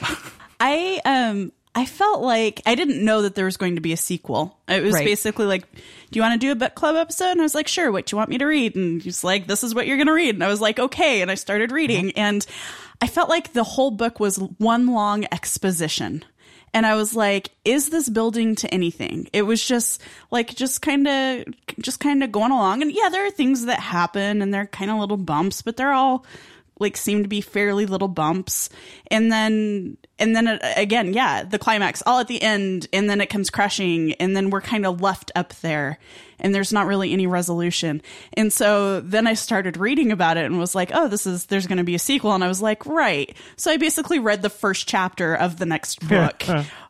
C: I um I felt like I didn't know that there was going to be a sequel. It was
F: Right.
C: basically like, "Do you want to do a book club episode?" And I was like, "Sure." What do you want me to read? And he's like, "This is what you're going to read." And I was like, "Okay." And I started reading, uh-huh. and I felt like the whole book was one long exposition. And I was like, "Is this building to anything?" It was just like, just kind of, just kind of going along. And yeah, there are things that happen, and they're kind of little bumps, but they're all like seem to be fairly little bumps. And then and then it, again yeah the climax all at the end and then it comes crashing and then we're kind of left up there and there's not really any resolution. And so then i started reading about it and was like oh this is there's going to be a sequel and i was like right. So i basically read the first chapter of the next book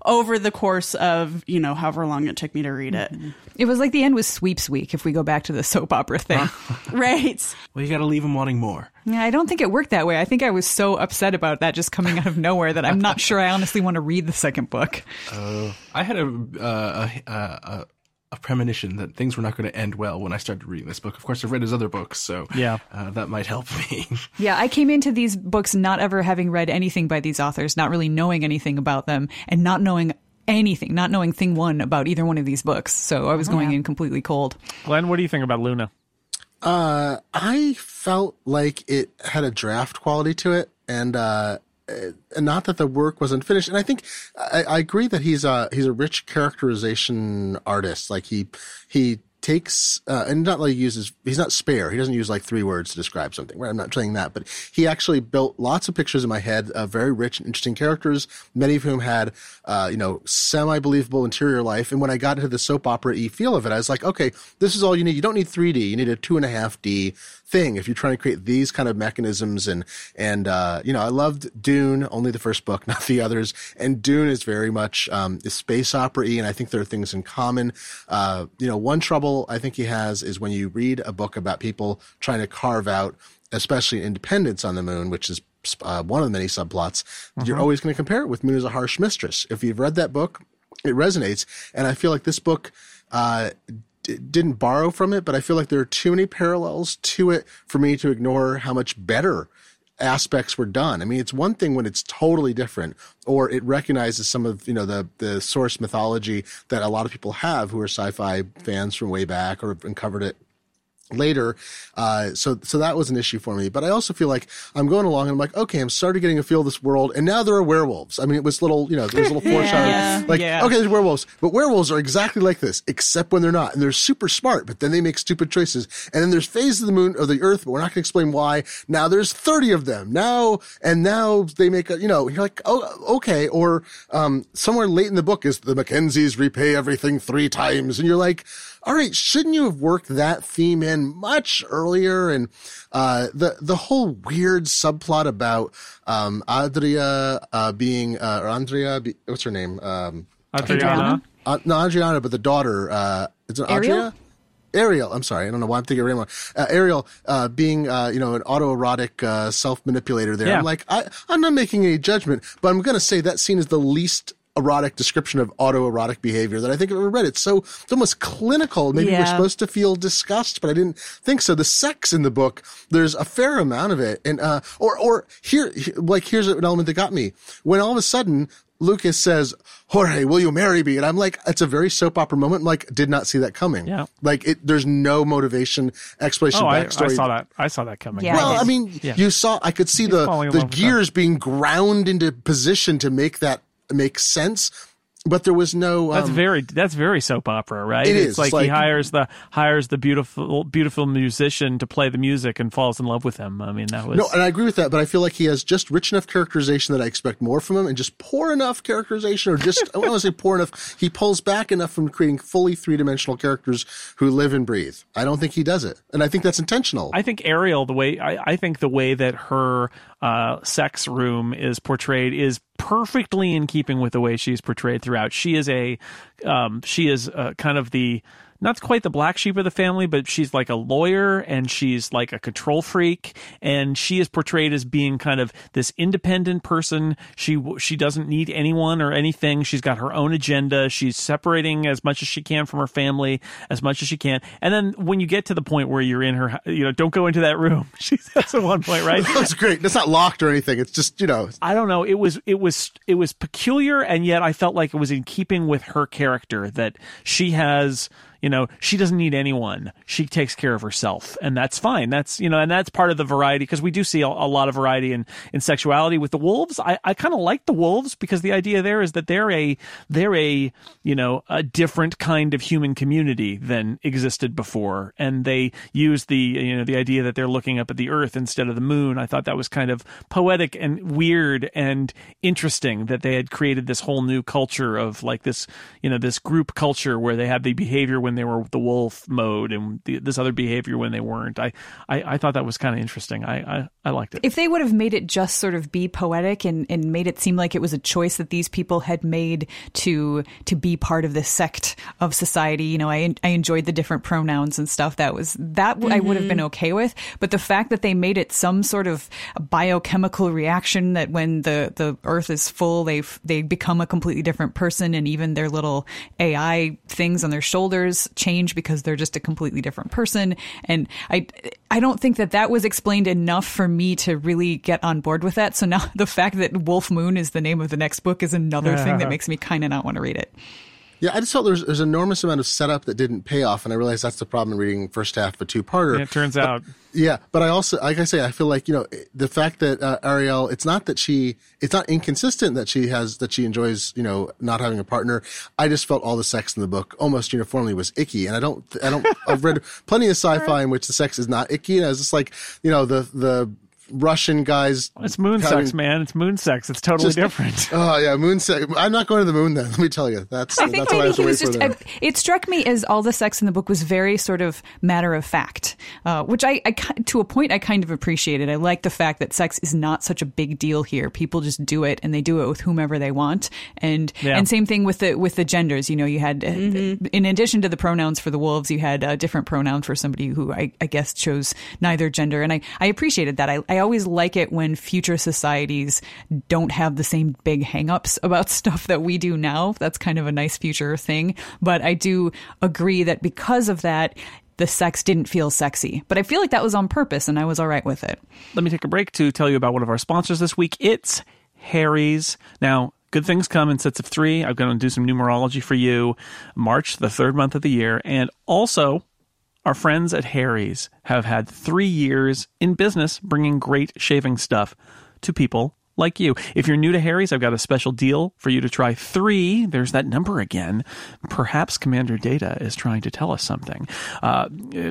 C: over the course of you know however long it took me to read it. Mm-hmm.
F: It was like the end was sweeps week if we go back to the soap opera thing.
C: right.
D: Well, you got to leave them wanting more.
F: Yeah, I don't think it worked that way. I think I was so upset about that just coming out of nowhere that I'm not sure I honestly want to read the second book.
D: I had a uh, a, a a premonition that things were not going to end well when I started reading this book. Of course, I've read his other books, so
A: Yeah.
D: uh, that might help me.
F: Yeah, I came into these books not ever having read anything by these authors, not really knowing anything about them, and not knowing anything, not knowing thing one about either one of these books. So I was going in completely cold.
A: Glenn, what do you think about Luna?
E: Uh, I felt like it had a draft quality to it, and uh, uh, not that the work wasn't finished. And I think I, I agree that he's a he's a rich characterization artist. Like he he takes uh, and not like uses he's not spare. He doesn't use like three words to describe something. Right? I'm not saying that, but he actually built lots of pictures in my head of very rich and interesting characters, many of whom had uh, you know semi believable interior life. And when I got into the soap opera e feel of it, I was like, okay, this is all you need. You don't need 3D. You need a two and a half D thing if you're trying to create these kind of mechanisms and and uh, you know I loved Dune only the first book not the others and Dune is very much um, space opera y and I think there are things in common uh, you know one trouble I think he has is when you read a book about people trying to carve out especially independence on the moon which is uh, one of the many subplots you're always going to compare it with Moon as a harsh mistress. If you've read that book it resonates and I feel like this book uh, d- didn't borrow from it, but I feel like there are too many parallels to it for me to ignore how much better aspects were done. I mean, it's one thing when it's totally different or it recognizes some of, you know, the, the source mythology that a lot of people have who are sci-fi fans from way back or have uncovered it later. Uh, so, so that was an issue for me. But I also feel like I'm going along and I'm like, okay, I'm starting getting a feel of this world. And now there are werewolves. I mean, it was little, you know, there's little foreshadowing.
C: Yeah.
E: Like,
F: Yeah.
E: okay, there's werewolves, but werewolves are exactly like this, except when they're not. And they're super smart, but then they make stupid choices. And then there's phases of the moon or the earth, but we're not going to explain why. Now there's 30 of them now. And now they make a, you know, you're like, oh, okay. Or, um, somewhere late in the book is the Mackenzies repay everything three times. And you're like, all right, shouldn't you have worked that theme in much earlier? And uh, the the whole weird subplot about um, Adria uh, being uh, or Andrea, be, what's her name? Um,
A: Adriana.
E: uh, no, Adriana, but the daughter. Uh, is it
F: Ariel?
E: Adria? Ariel, I'm sorry, I don't know why I'm thinking of Ariel. Uh, Ariel, uh, being, uh, you know, an autoerotic, uh, self-manipulator there.
A: Yeah.
E: I'm like, I, I'm not making any judgment, but I'm gonna say that scene is the least erotic description of autoerotic behavior that I think I've ever read. It's so, it's almost clinical. Maybe we're supposed to feel disgust, but I didn't think so. The sex in the book, there's a fair amount of it. And, uh, or, or here, like, here's an element that got me. When all of a sudden, Lucas says, Jorge, will you marry me? And I'm like, it's a very soap opera moment. I'm like, did not see that coming.
A: Yeah.
E: Like it, there's no motivation, explanation,
A: Oh, I, I saw that. I saw that coming.
F: Yeah.
E: Well,
F: I
E: I mean,
A: Yeah.
E: you saw, I could see the, the gears being ground into position to make that make sense. But there was no,
A: That's
E: um,
A: very that's very soap opera, right?
E: It
A: it's
E: is.
A: like,
E: like-
A: he hires the hires the beautiful beautiful musician to play the music and falls in love with him. I mean, that was
E: No, and I agree with that, but I feel like he has just rich enough characterization that I expect more from him, and just poor enough characterization, or just I want to say poor enough. He pulls back enough from creating fully three dimensional characters who live and breathe. I don't think he does it, and I think that's intentional.
A: I think Ariel, the way I, I think the way that her uh, sex room is portrayed is perfectly in keeping with the way she's portrayed throughout. She is a, um, she is uh, kind of the not quite the black sheep of the family, but she's like a lawyer and she's like a control freak, and she is portrayed as being kind of this independent person. She she doesn't need anyone or anything. She's got her own agenda. She's separating as much as she can from her family, as much as she can. And then when you get to the point where you're in her, you know, don't go into that room. She says at one point, right?
E: That's great. That's not locked or anything. It's just you know.
A: I don't know. It was it was it was peculiar, and yet I felt like it was in keeping with her character that she has. You know, she doesn't need anyone. She takes care of herself, and that's fine. That's you know, and that's part of the variety because we do see a, a lot of variety in in sexuality with the wolves. I, I kind of like the wolves because the idea there is that they're a they're a you know a different kind of human community than existed before, and they use the you know the idea that they're looking up at the earth instead of the moon. I thought that was kind of poetic and weird and interesting that they had created this whole new culture of like this you know this group culture where they had the behavior when they were the wolf mode and the, this other behavior when they weren't. I I, I thought that was kind of interesting. I, I I liked it.
F: If they would have made it just sort of be poetic and, and made it seem like it was a choice that these people had made to to be part of this sect of society, you know, I I enjoyed the different pronouns and stuff. That was that I would have been mm-hmm. okay with. But the fact that they made it some sort of biochemical reaction that when the the Earth is full, they they become a completely different person, and even their little AI things on their shoulders change because they're just a completely different person. And I I don't think that that was explained enough for me to really get on board with that. So now the fact that Wolf Moon is the name of the next book is another thing that uh-huh. makes me kind of not want to read it.
E: Yeah, I just felt there's there's an enormous amount of setup that didn't pay off, and I realized that's the problem in reading first half of a two parter.
A: It turns out
E: Yeah, but I also, like I say, I feel like you know the fact that uh, Ariel, it's not that she, it's not inconsistent that she has that she enjoys, you know, not having a partner. I just felt all the sex in the book almost uniformly was icky, and I don't, I don't, I've read plenty of sci-fi in which the sex is not icky, and I was just like, you know, the the Russian guys.
A: it's moon
E: having-
A: sex, man. It's moon sex. It's totally
E: Just-
A: different.
E: Oh yeah, moon sex. I'm not going to the moon then. Let me tell you, that's
F: I think
E: that's what I
F: maybe
E: have
F: he was just.
E: there.
F: I, it struck me as all the sex in the book was very sort of matter of fact, uh, which I, I to a point I kind of appreciated. I like the fact that sex is not such a big deal here. People just do it, and they do it with whomever they want. And
A: Yeah.
F: and same thing with the with the genders. You know, you had uh, in addition to the pronouns for the wolves, you had a different pronoun for somebody who I, I guess chose neither gender, and I I appreciated that. I I always like it when future societies don't have the same big hangups about stuff that we do now. That's kind of a nice future thing. But I do agree that because of that, the sex didn't feel sexy. But I feel like that was on purpose and I was all right with it.
A: let me take a break to tell you about one of our sponsors this week. It's Harry's. Now, good things come in sets of three. I'm going to do some numerology for you. March, the third month of the year. And also, Our friends at Harry's have had three years in business bringing great shaving stuff to people like you. If you're new to Harry's, I've got a special deal for you to try three. There's that number again. Perhaps Commander Data is trying to tell us something. Uh,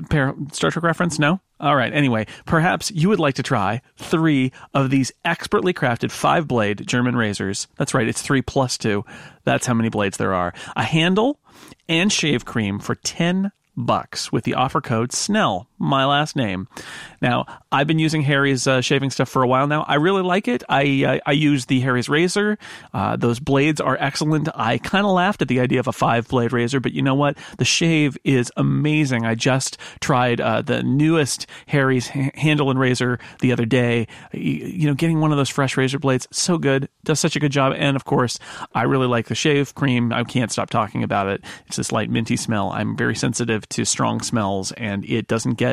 A: pair, Star Trek reference? No? All right. Anyway, perhaps you would like to try three of these expertly crafted five blade German razors. That's right. It's three plus two. That's how many blades there are. A handle and shave cream for 10 bucks with the offer code SNELL, my last name. Now, I've been using Harry's uh, shaving stuff for a while now. I really like it. I uh, I use the Harry's razor. Uh, those blades are excellent. I kind of laughed at the idea of a five blade razor, but you know what? The shave is amazing. I just tried uh, the newest Harry's ha- handle and razor the other day. You, you know, getting one of those fresh razor blades, so good. Does such a good job. And of course, I really like the shave cream. I can't stop talking about it. It's this light minty smell. I'm very sensitive to strong smells, and it doesn't get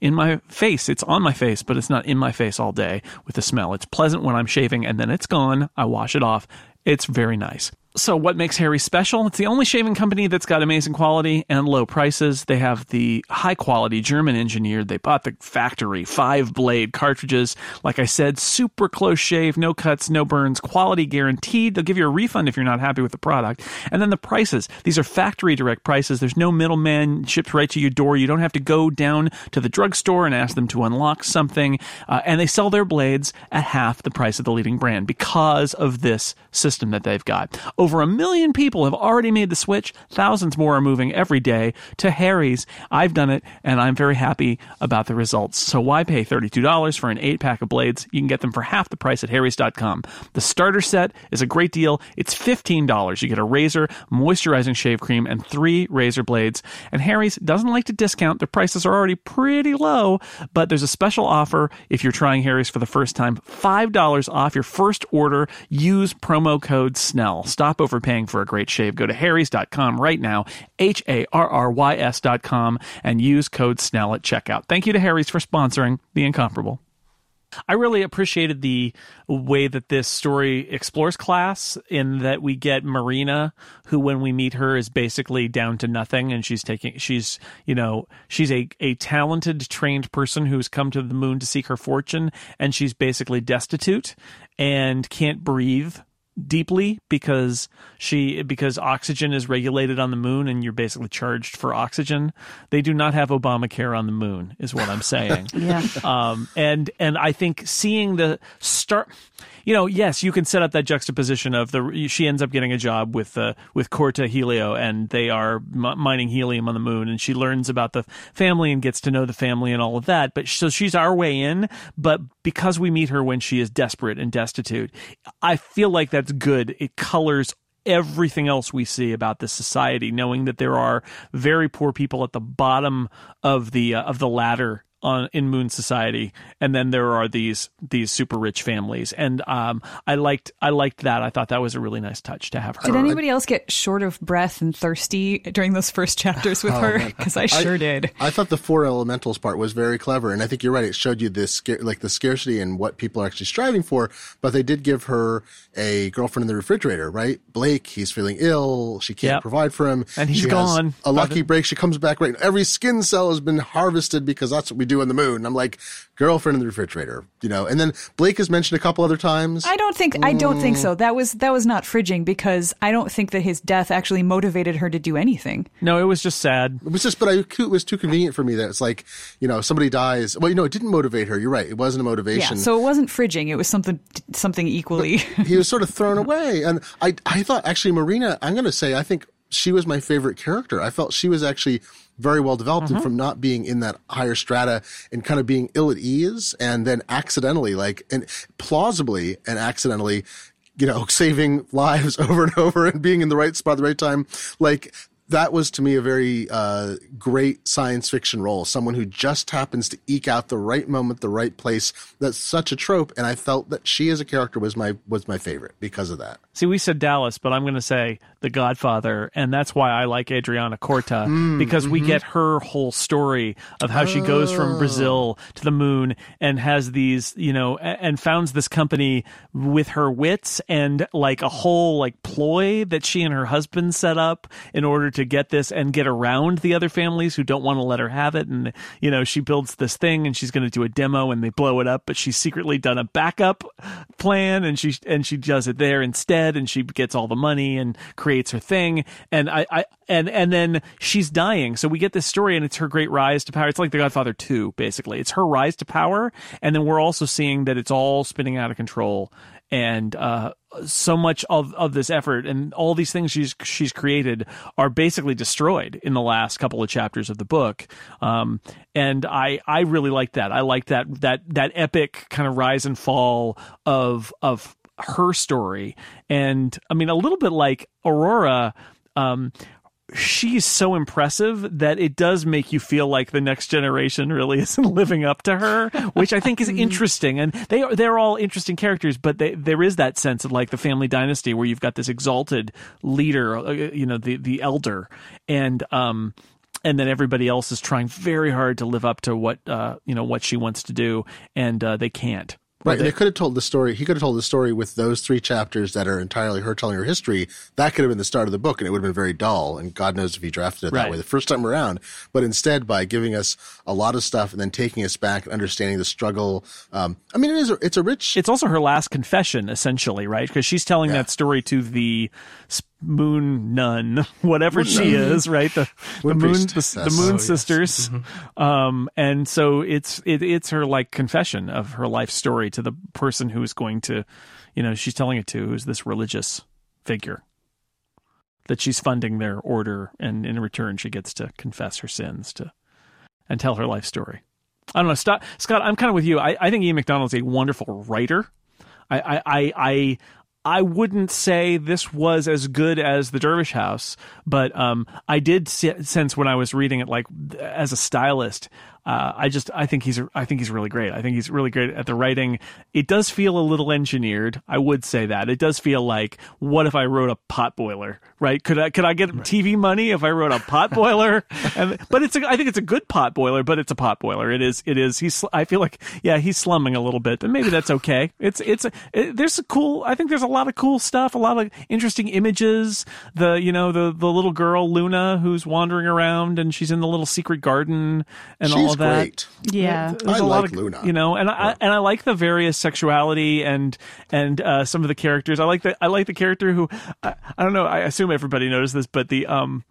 A: in my face. It's on my face, but it's not in my face all day with the smell. It's pleasant when I'm shaving, and then it's gone. I wash it off. It's very nice. So, what makes Harry special? It's the only shaving company that's got amazing quality and low prices. They have the high quality German engineered. They bought the factory five blade cartridges. Like I said, super close shave, no cuts, no burns, quality guaranteed. They'll give you a refund if you're not happy with the product. And then the prices. These are factory direct prices. There's no middleman shipped right to your door. You don't have to go down to the drugstore and ask them to unlock something. Uh, and they sell their blades at half the price of the leading brand because of this system that they've got. Over a million people have already made the switch. Thousands more are moving every day to Harry's. I've done it, and I'm very happy about the results. So why pay $32 for an eight pack of blades? You can get them for half the price at harrys.com. The starter set is a great deal. It's $15. You get a razor, moisturizing shave cream, and three razor blades. And Harry's doesn't like to discount. Their prices are already pretty low, but there's a special offer if you're trying Harry's for the first time $5 off your first order. Use promo code SNELL. Stop overpaying for a great shave. Go to harrys.com right now, H A R R Y S.com, and use code SNELL at checkout. Thank you to Harry's for sponsoring The Incomparable. I really appreciated the way that this story explores class in that we get Marina, who when we meet her is basically down to nothing and she's taking she's you know, she's a, a talented, trained person who's come to the moon to seek her fortune and she's basically destitute and can't breathe deeply because she because oxygen is regulated on the moon and you're basically charged for oxygen. They do not have Obamacare on the moon, is what I'm saying.
C: Yeah.
A: Um, and and I think seeing the start, you know, yes, you can set up that juxtaposition of the she ends up getting a job with uh, with Corta Helio and they are m- mining helium on the moon and she learns about the family and gets to know the family and all of that. But so she's our way in, but because we meet her when she is desperate and destitute, I feel like that's good. It colors everything else we see about this society, knowing that there are very poor people at the bottom of the uh, of the ladder on in Moon Society, and then there are these these super rich families, and um, I liked I liked that. I thought that was a really nice touch to have her.
F: Did anybody else get short of breath and thirsty during those first chapters with her? Because I sure did.
E: I thought the four elementals part was very clever, and I think you're right. It showed you this like the scarcity and what people are actually striving for. But they did give her a girlfriend in the refrigerator, right? Blake, he's feeling ill. She can't
A: Yep.
E: provide for him,
A: And he's
E: She has
A: gone.
E: A lucky break. She comes back right. Every skin cell has been harvested because that's what we do on the moon. I'm like, girlfriend in the refrigerator, you know. And then Blake is mentioned a couple other times.
F: I don't think I don't think mm. so. That was that was not fridging because I don't think that his death actually motivated her to do anything.
A: No, it was just sad.
E: It was just, but I, it was too convenient for me that it's like, you know, somebody dies. Well, you know, it didn't motivate her. You're right. It wasn't a motivation.
F: Yeah,
E: motivation.
F: so it wasn't fridging. It was something something equally.
E: he was sort of thrown away. And I, I thought actually Marina, I'm going to say, I think she was my favorite character. I felt she was actually very well developed and from not being in that higher strata and kind of being ill at ease and then accidentally like, and plausibly and accidentally, you know, saving lives over and over and being in the right spot at the right time. Like, that was to me a very uh, great science fiction role. Someone who just happens to eke out the right moment, the right place. That's such a trope, and I felt that she as a character was my was my favorite because of that.
A: See, we said Dallas, but I'm going to say The Godfather, and that's why I like Adriana Corta
E: Hmm,
A: because we
E: mm-hmm.
A: get her whole story of how she goes
E: Oh.
A: from Brazil to the moon and has these, you know, and founds this company with her wits and like a whole like ploy that she and her husband set up in order to to get this and get around the other families who don't want to let her have it. And you know, she builds this thing and she's going to do a demo and they blow it up, but she's secretly done a backup plan and she and she does it there instead and she gets all the money and creates her thing. And I, I and and then she's dying. So we get this story and it's her great rise to power. It's like The Godfather 2 basically. It's her rise to power and then we're also seeing that it's all spinning out of control and uh, so much of, of this effort and all these things she's she's created are basically destroyed in the last couple of chapters of the book. Um, and I I really like that. I like that that that epic kind of rise and fall of of her story. And I mean a little bit like Aurora. Um, she's so impressive that it does make you feel like the next generation really isn't living up to her, which I think is interesting. And they are, they're all interesting characters, but they, there is that sense of like the family dynasty where you've got this exalted leader, uh, you know, the, the elder and, um, and then everybody else is trying very hard to live up to what, uh, you know, what she wants to do and, uh, they can't.
E: Right, they, they could have told the story. He could have told the story with those three chapters that are entirely her telling her history. That could have been the start of the book, and it would have been very dull. And God knows if he drafted it that
A: Right.
E: way the first time around. But instead, by giving us a lot of stuff and then taking us back and understanding the struggle. Um, I mean, it is. A, it's a rich.
A: it's also her last confession essentially right because she's telling
E: Yeah.
A: that story to the moon nun whatever she is right the, the
E: Moon
A: moon the, the moon
E: Oh,
D: yes.
A: sisters um and so it's it, it's her like confession of her life story to the person who's going to you know she's telling it to who's this religious figure that she's funding their order and in return she gets to confess her sins to and tell her life story I don't know, Scott. Scott, I'm kind of with you. I, I think Ian McDonald's a wonderful writer. I, I, I, I, wouldn't say this was as good as The Dervish House, but um, I did se- sense when I was reading it, like as a stylist, uh, I just I think he's I think he's really great. I think he's really great at the writing. It does feel a little engineered. I would say that it does feel like what if I wrote a pot boiler, right? Could I could I get TV money if I wrote a pot boiler? and but it's a, I think it's a good pot boiler, but it's a pot boiler. It is it is. He's I feel like yeah he's slumming a little bit, but maybe that's okay. It's it's it, there's a cool. I think there's a lot of cool stuff, a lot of interesting images. The you know the the little girl Luna who's wandering around and she's in the little secret garden and all
E: she's
A: of that.
E: great.
C: Yeah.
A: There's
E: I
A: a lot
E: like
A: of,
E: Luna.
A: You know, and I and I like the various sexuality and and uh, some of the characters. I like the I like the character who I, I don't know. I assume everybody knows this, but the um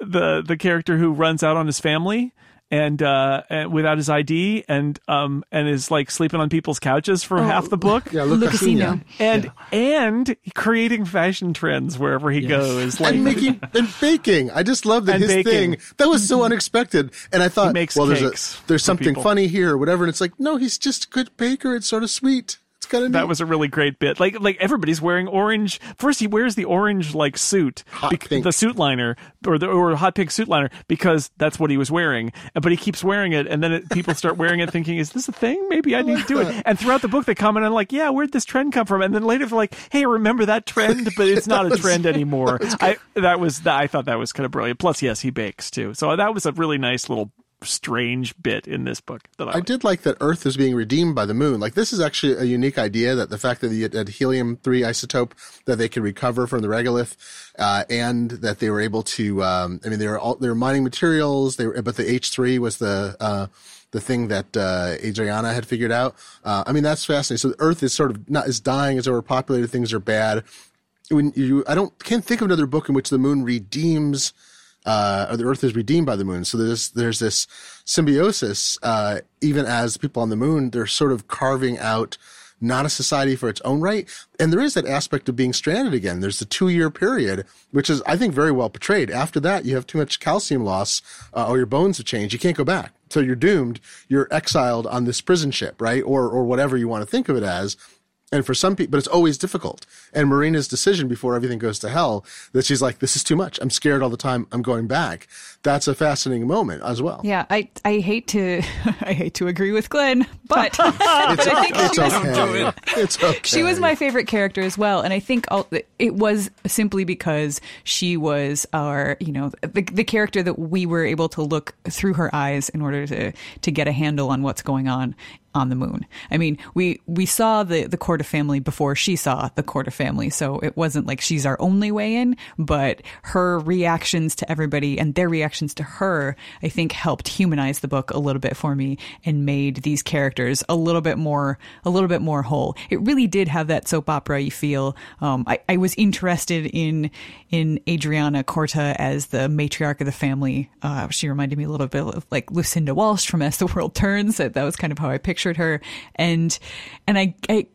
A: the the character who runs out on his family. And, uh, and without his ID and um and is like sleeping on people's couches for half the book
E: Yeah, Luca
F: Lucasinho.
A: and and creating fashion trends wherever he goes like
E: and making and baking. I just love that his
A: baking.
E: thing that was so unexpected. And I thought,
A: makes
E: well, there's a,
A: cakes
E: there's something
A: people.
E: funny here or whatever. And it's like, no, he's just a good baker. It's sort of sweet. It's kind of
A: That was a really great bit. Like like everybody's wearing orange. First, he wears the orange like suit,
E: Hot
A: bec-
E: pink.
A: the suit liner or the or hot pink suit liner because that's what he was wearing. But he keeps wearing it, and then it, people start wearing it, thinking, "Is this a thing? Maybe I need to do it." And throughout the book, they comment on like, "Yeah, where'd this trend come from?" And then later they're like, "Hey, remember that trend? But it's not a trend anymore." I that was that I thought that was kind of brilliant. Plus, yes, he bakes too, so that was a really nice little strange bit in this book that I,
E: I did like that Earth is being redeemed by the moon. Like this is actually a unique idea that the fact that the had helium three isotope that they could recover from the regolith, uh, and that they were able to. Um, I mean, they were all they were mining materials. They were, but the H three was the. Uh, the thing that uh, Adriana had figured out. Uh, I mean, that's fascinating. So Earth is sort of not is dying, is overpopulated, things are bad. When you, I don't can't think of another book in which the moon redeems uh, or the Earth is redeemed by the moon. So there's there's this symbiosis. Uh, even as people on the moon, they're sort of carving out not a society for its own right. And there is that aspect of being stranded again. There's the two year period, which is I think very well portrayed. After that, you have too much calcium loss, uh, or your bones have changed. You can't go back. So you're doomed. You're exiled on this prison ship, right? Or or whatever you want to think of it as. And for some people, but it's always difficult. And Marina's decision before everything goes to hell that she's like, this is too much. I'm scared all the time. I'm going back. That's a fascinating moment as well.
F: Yeah, I I hate to I hate to agree with Glenn, but, but I think
E: It's
F: she was,
E: okay. It's okay.
F: she was my favorite character as well, and I think all, it was simply because she was our you know the, the character that we were able to look through her eyes in order to to get a handle on what's going on on the moon. I mean, we we saw the the Corta family before she saw the Corta family, so it wasn't like she's our only way in, but her reactions to everybody and their reactions to her, I think helped humanize the book a little bit for me and made these characters a little bit more a little bit more whole. It really did have that soap opera you feel. Um, I, I was interested in in Adriana Corta as the matriarch of the family. Uh, she reminded me a little bit of like Lucinda Walsh from As the World Turns. That, that was kind of how I pictured her. And and I, I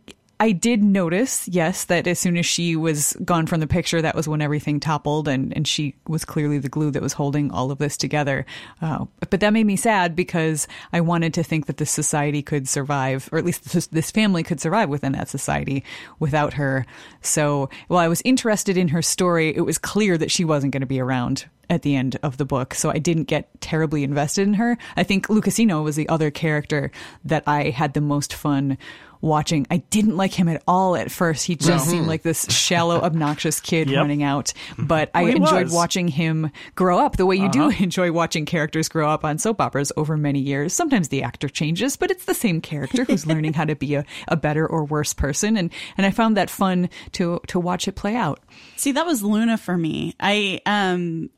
F: I did notice, yes, that as soon as she was gone from the picture, that was when everything toppled, and, and she was clearly the glue that was holding all of this together. Uh, but that made me sad because I wanted to think that this society could survive, or at least this, this family could survive within that society without her. So while I was interested in her story, it was clear that she wasn't going to be around at the end of the book, so I didn't get terribly invested in her. I think Lucasinho was the other character that I had the most fun watching. I didn't like him at all at first. He just seemed like this shallow, obnoxious kid
A: Yep.
F: running out. But I
A: Well, he
F: enjoyed
A: was.
F: watching him grow up the way you do
A: Uh-huh.
F: enjoy watching characters grow up on soap operas over many years. Sometimes the actor changes, but it's the same character who's learning how to be a, a better or worse person. And, and I found that fun to, to watch it play out.
C: See, that was Luna for me. I um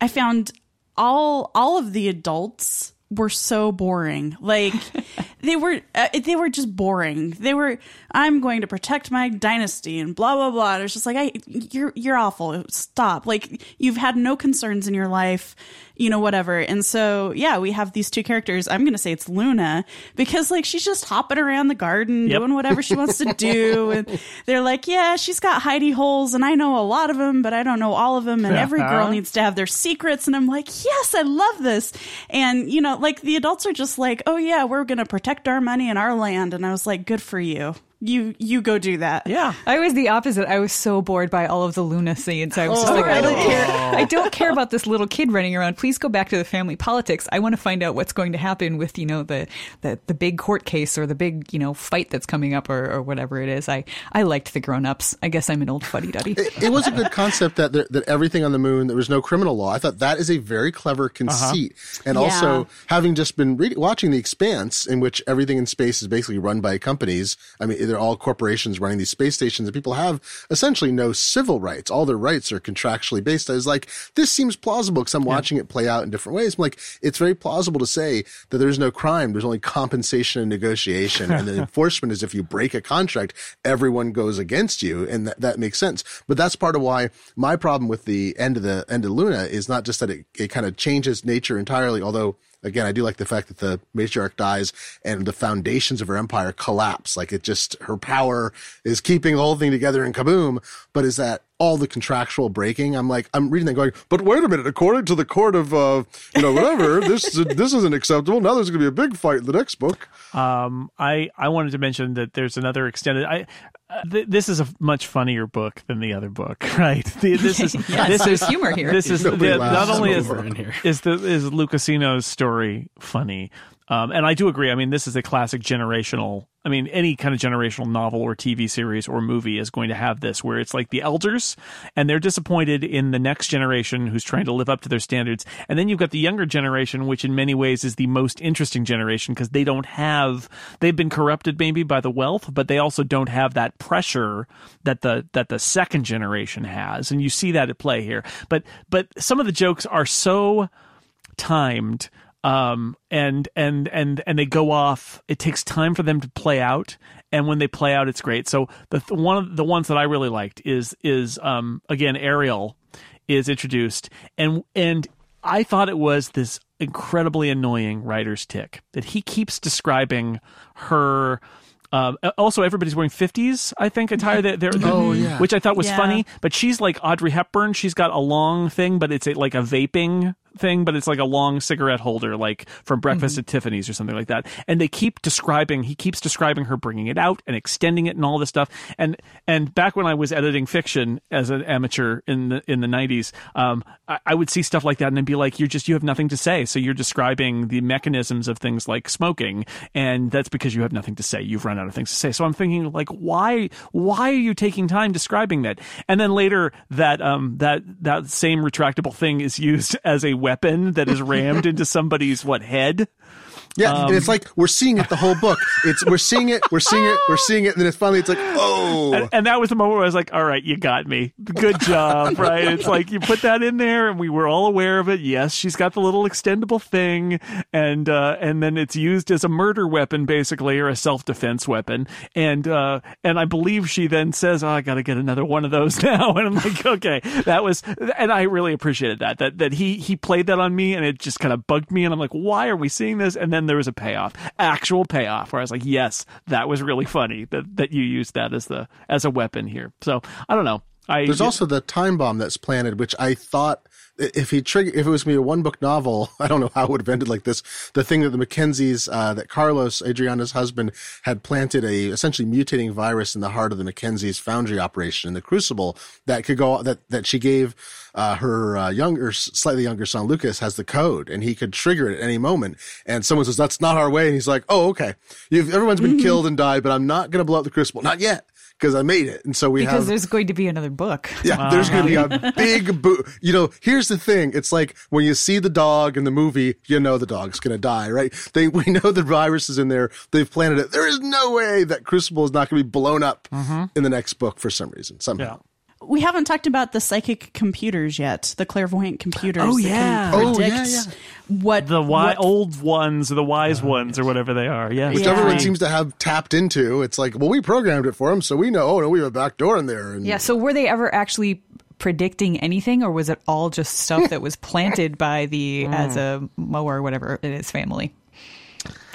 C: I found all all of the adults were so boring. Like they were uh, they were just boring. They were I'm going to protect my dynasty and blah blah blah. And it's just like I you're you're awful. Stop. Like you've had no concerns in your life, you know whatever. And so yeah, we have these two characters. I'm going to say it's Luna because like she's just hopping around the garden
A: Yep.
C: doing whatever she wants to do and they're like, "Yeah, she's got hidey holes and I know a lot of them, but I don't know all of them and uh-huh. every girl needs to have their secrets." And I'm like, "Yes, I love this." And you know, like the adults are just like, "Oh yeah, we're going to protect our money and our land." And I was like, "Good for you. You you go do that."
A: Yeah.
F: I was the opposite. I was so bored by all of the Luna scenes. I was just like, I don't care. I don't care about this little kid running around. Please go back to the family politics. I want to find out what's going to happen with you know the the, the big court case or the big you know fight that's coming up or, or whatever it is. I I liked the grown ups. I guess I'm an old fuddy duddy.
E: it, it was a good concept that there, that everything on the moon there was no criminal law. I thought that is a very clever conceit, uh-huh. and
C: Yeah.
E: also having just been reading, watching The Expanse, in which everything in space is basically run by companies. I mean, they're all corporations running these space stations, and people have essentially no civil rights. All their rights are contractually based. I was like, this seems plausible because I'm watching it play out in different ways. I'm like, it's very plausible to say that there's no crime. There's only compensation and negotiation, and the enforcement is if you break a contract, everyone goes against you, and that, that makes sense. But that's part of why my problem with the end of the end of Luna is not just that it, it kind of changes nature entirely, although again, I do like the fact that the matriarch dies and the foundations of her empire collapse. Like it just, her power is keeping the whole thing together in kaboom. But is that all the contractual breaking? I'm like, I'm reading that going, but wait a minute, according to the court of, uh, you know, whatever, this, this isn't acceptable. Now there's going to be a big fight in the next book.
A: Um, I I wanted to mention that there's another extended. I uh, th- this is a much funnier book than the other book, right? The, this is
F: Yes,
A: this is
F: humor here.
A: This is the, not only is
D: over in here.
A: is the is Lucasinho's story funny, um, and I do agree. I mean, this is a classic generational. I mean, any kind of generational novel or TV series or movie is going to have this, where it's like the elders and they're disappointed in the next generation who's trying to live up to their standards, and then you've got the younger generation, which in many ways is the most interesting generation because they don't have they've been corrupted maybe by the wealth, but they also don't have that pressure that the that the second generation has, and you see that at play here. But but some of the jokes are so timed um and and and and they go off it takes time for them to play out and when they play out it's great so the th- one of the ones that i really liked is is um again ariel is introduced and and i thought it was this incredibly annoying writer's tick that he keeps describing her um, also, everybody's wearing fifties. I think attire. They're, they're,
E: Oh, yeah.
A: which I thought was
C: Yeah.
A: funny. But she's like Audrey Hepburn. She's got a long thing, but it's a, like a vaping thing, but it's like a long cigarette holder, like from Breakfast
C: Mm-hmm.
A: at Tiffany's or something like that. And they keep describing. He keeps describing her bringing it out and extending it and all this stuff. And and back when I was editing fiction as an amateur in the in the nineties, um, I, I would see stuff like that and then be like, "You're just you have nothing to say." So you're describing the mechanisms of things like smoking, and that's because you have nothing to say. You've run out of things to say. So I'm thinking, like, why why are you taking time describing that? And then later that um that that same retractable thing is used as a weapon that is rammed into somebody's what head
E: Yeah, and it's like we're seeing it the whole book. It's we're seeing it, we're seeing it, we're seeing it, and then it's finally it's like, oh,
A: and, and that was the moment where I was like, "All right, you got me. Good job." right? It's like you put that in there, and we were all aware of it. Yes, she's got the little extendable thing, and uh, and then it's used as a murder weapon, basically, or a self defense weapon. And uh, and I believe she then says, "Oh, I got to get another one of those now." And I'm like, "Okay, that was," and I really appreciated that that that he he played that on me, and it just kind of bugged me, and I'm like, "Why are we seeing this?" And then there was a payoff, actual payoff, where I was like, "Yes, that was really funny that that you used that as the as a weapon here." So I don't know. I,
E: There's also the time bomb that's planted, which I thought if he trigger if it was me a one book novel, I don't know how it would have ended like this. The thing that the Mackenzies, uh, that Carlos, Adriana's husband, had planted a essentially mutating virus in the heart of the Mackenzies foundry operation in the Crucible that could go that that she gave uh, her uh, younger, slightly younger son Lucas has the code, and he could trigger it at any moment. And someone says that's not our way, and he's like, "Oh, okay. You've, everyone's been mm-hmm. killed and died, but I'm not going to blow up the Crucible, not yet." Because I made it. And so we
F: because
E: have.
F: there's going to be another book.
E: Yeah, wow. there's going to be a big boot. You know, here's the thing. It's like when you see the dog in the movie, you know the dog's going to die, right? They, we know the virus is in there. They've planted it. There is no way that Crucible is not going to be blown up mm-hmm. in the next book for some reason, somehow. Yeah
C: we haven't talked about the psychic computers yet, the clairvoyant computers.
A: Oh yeah,
C: oh yeah, yeah. What
A: the wi- what, old ones, or the wise uh, ones, or whatever they are. Yeah,
E: which
A: yeah.
E: everyone seems to have tapped into. It's like, well, we programmed it for them, so we know. Oh no, we have a back door in there. And,
F: yeah. So were they ever actually predicting anything, or was it all just stuff that was planted by the mm. as a mower or whatever in his family?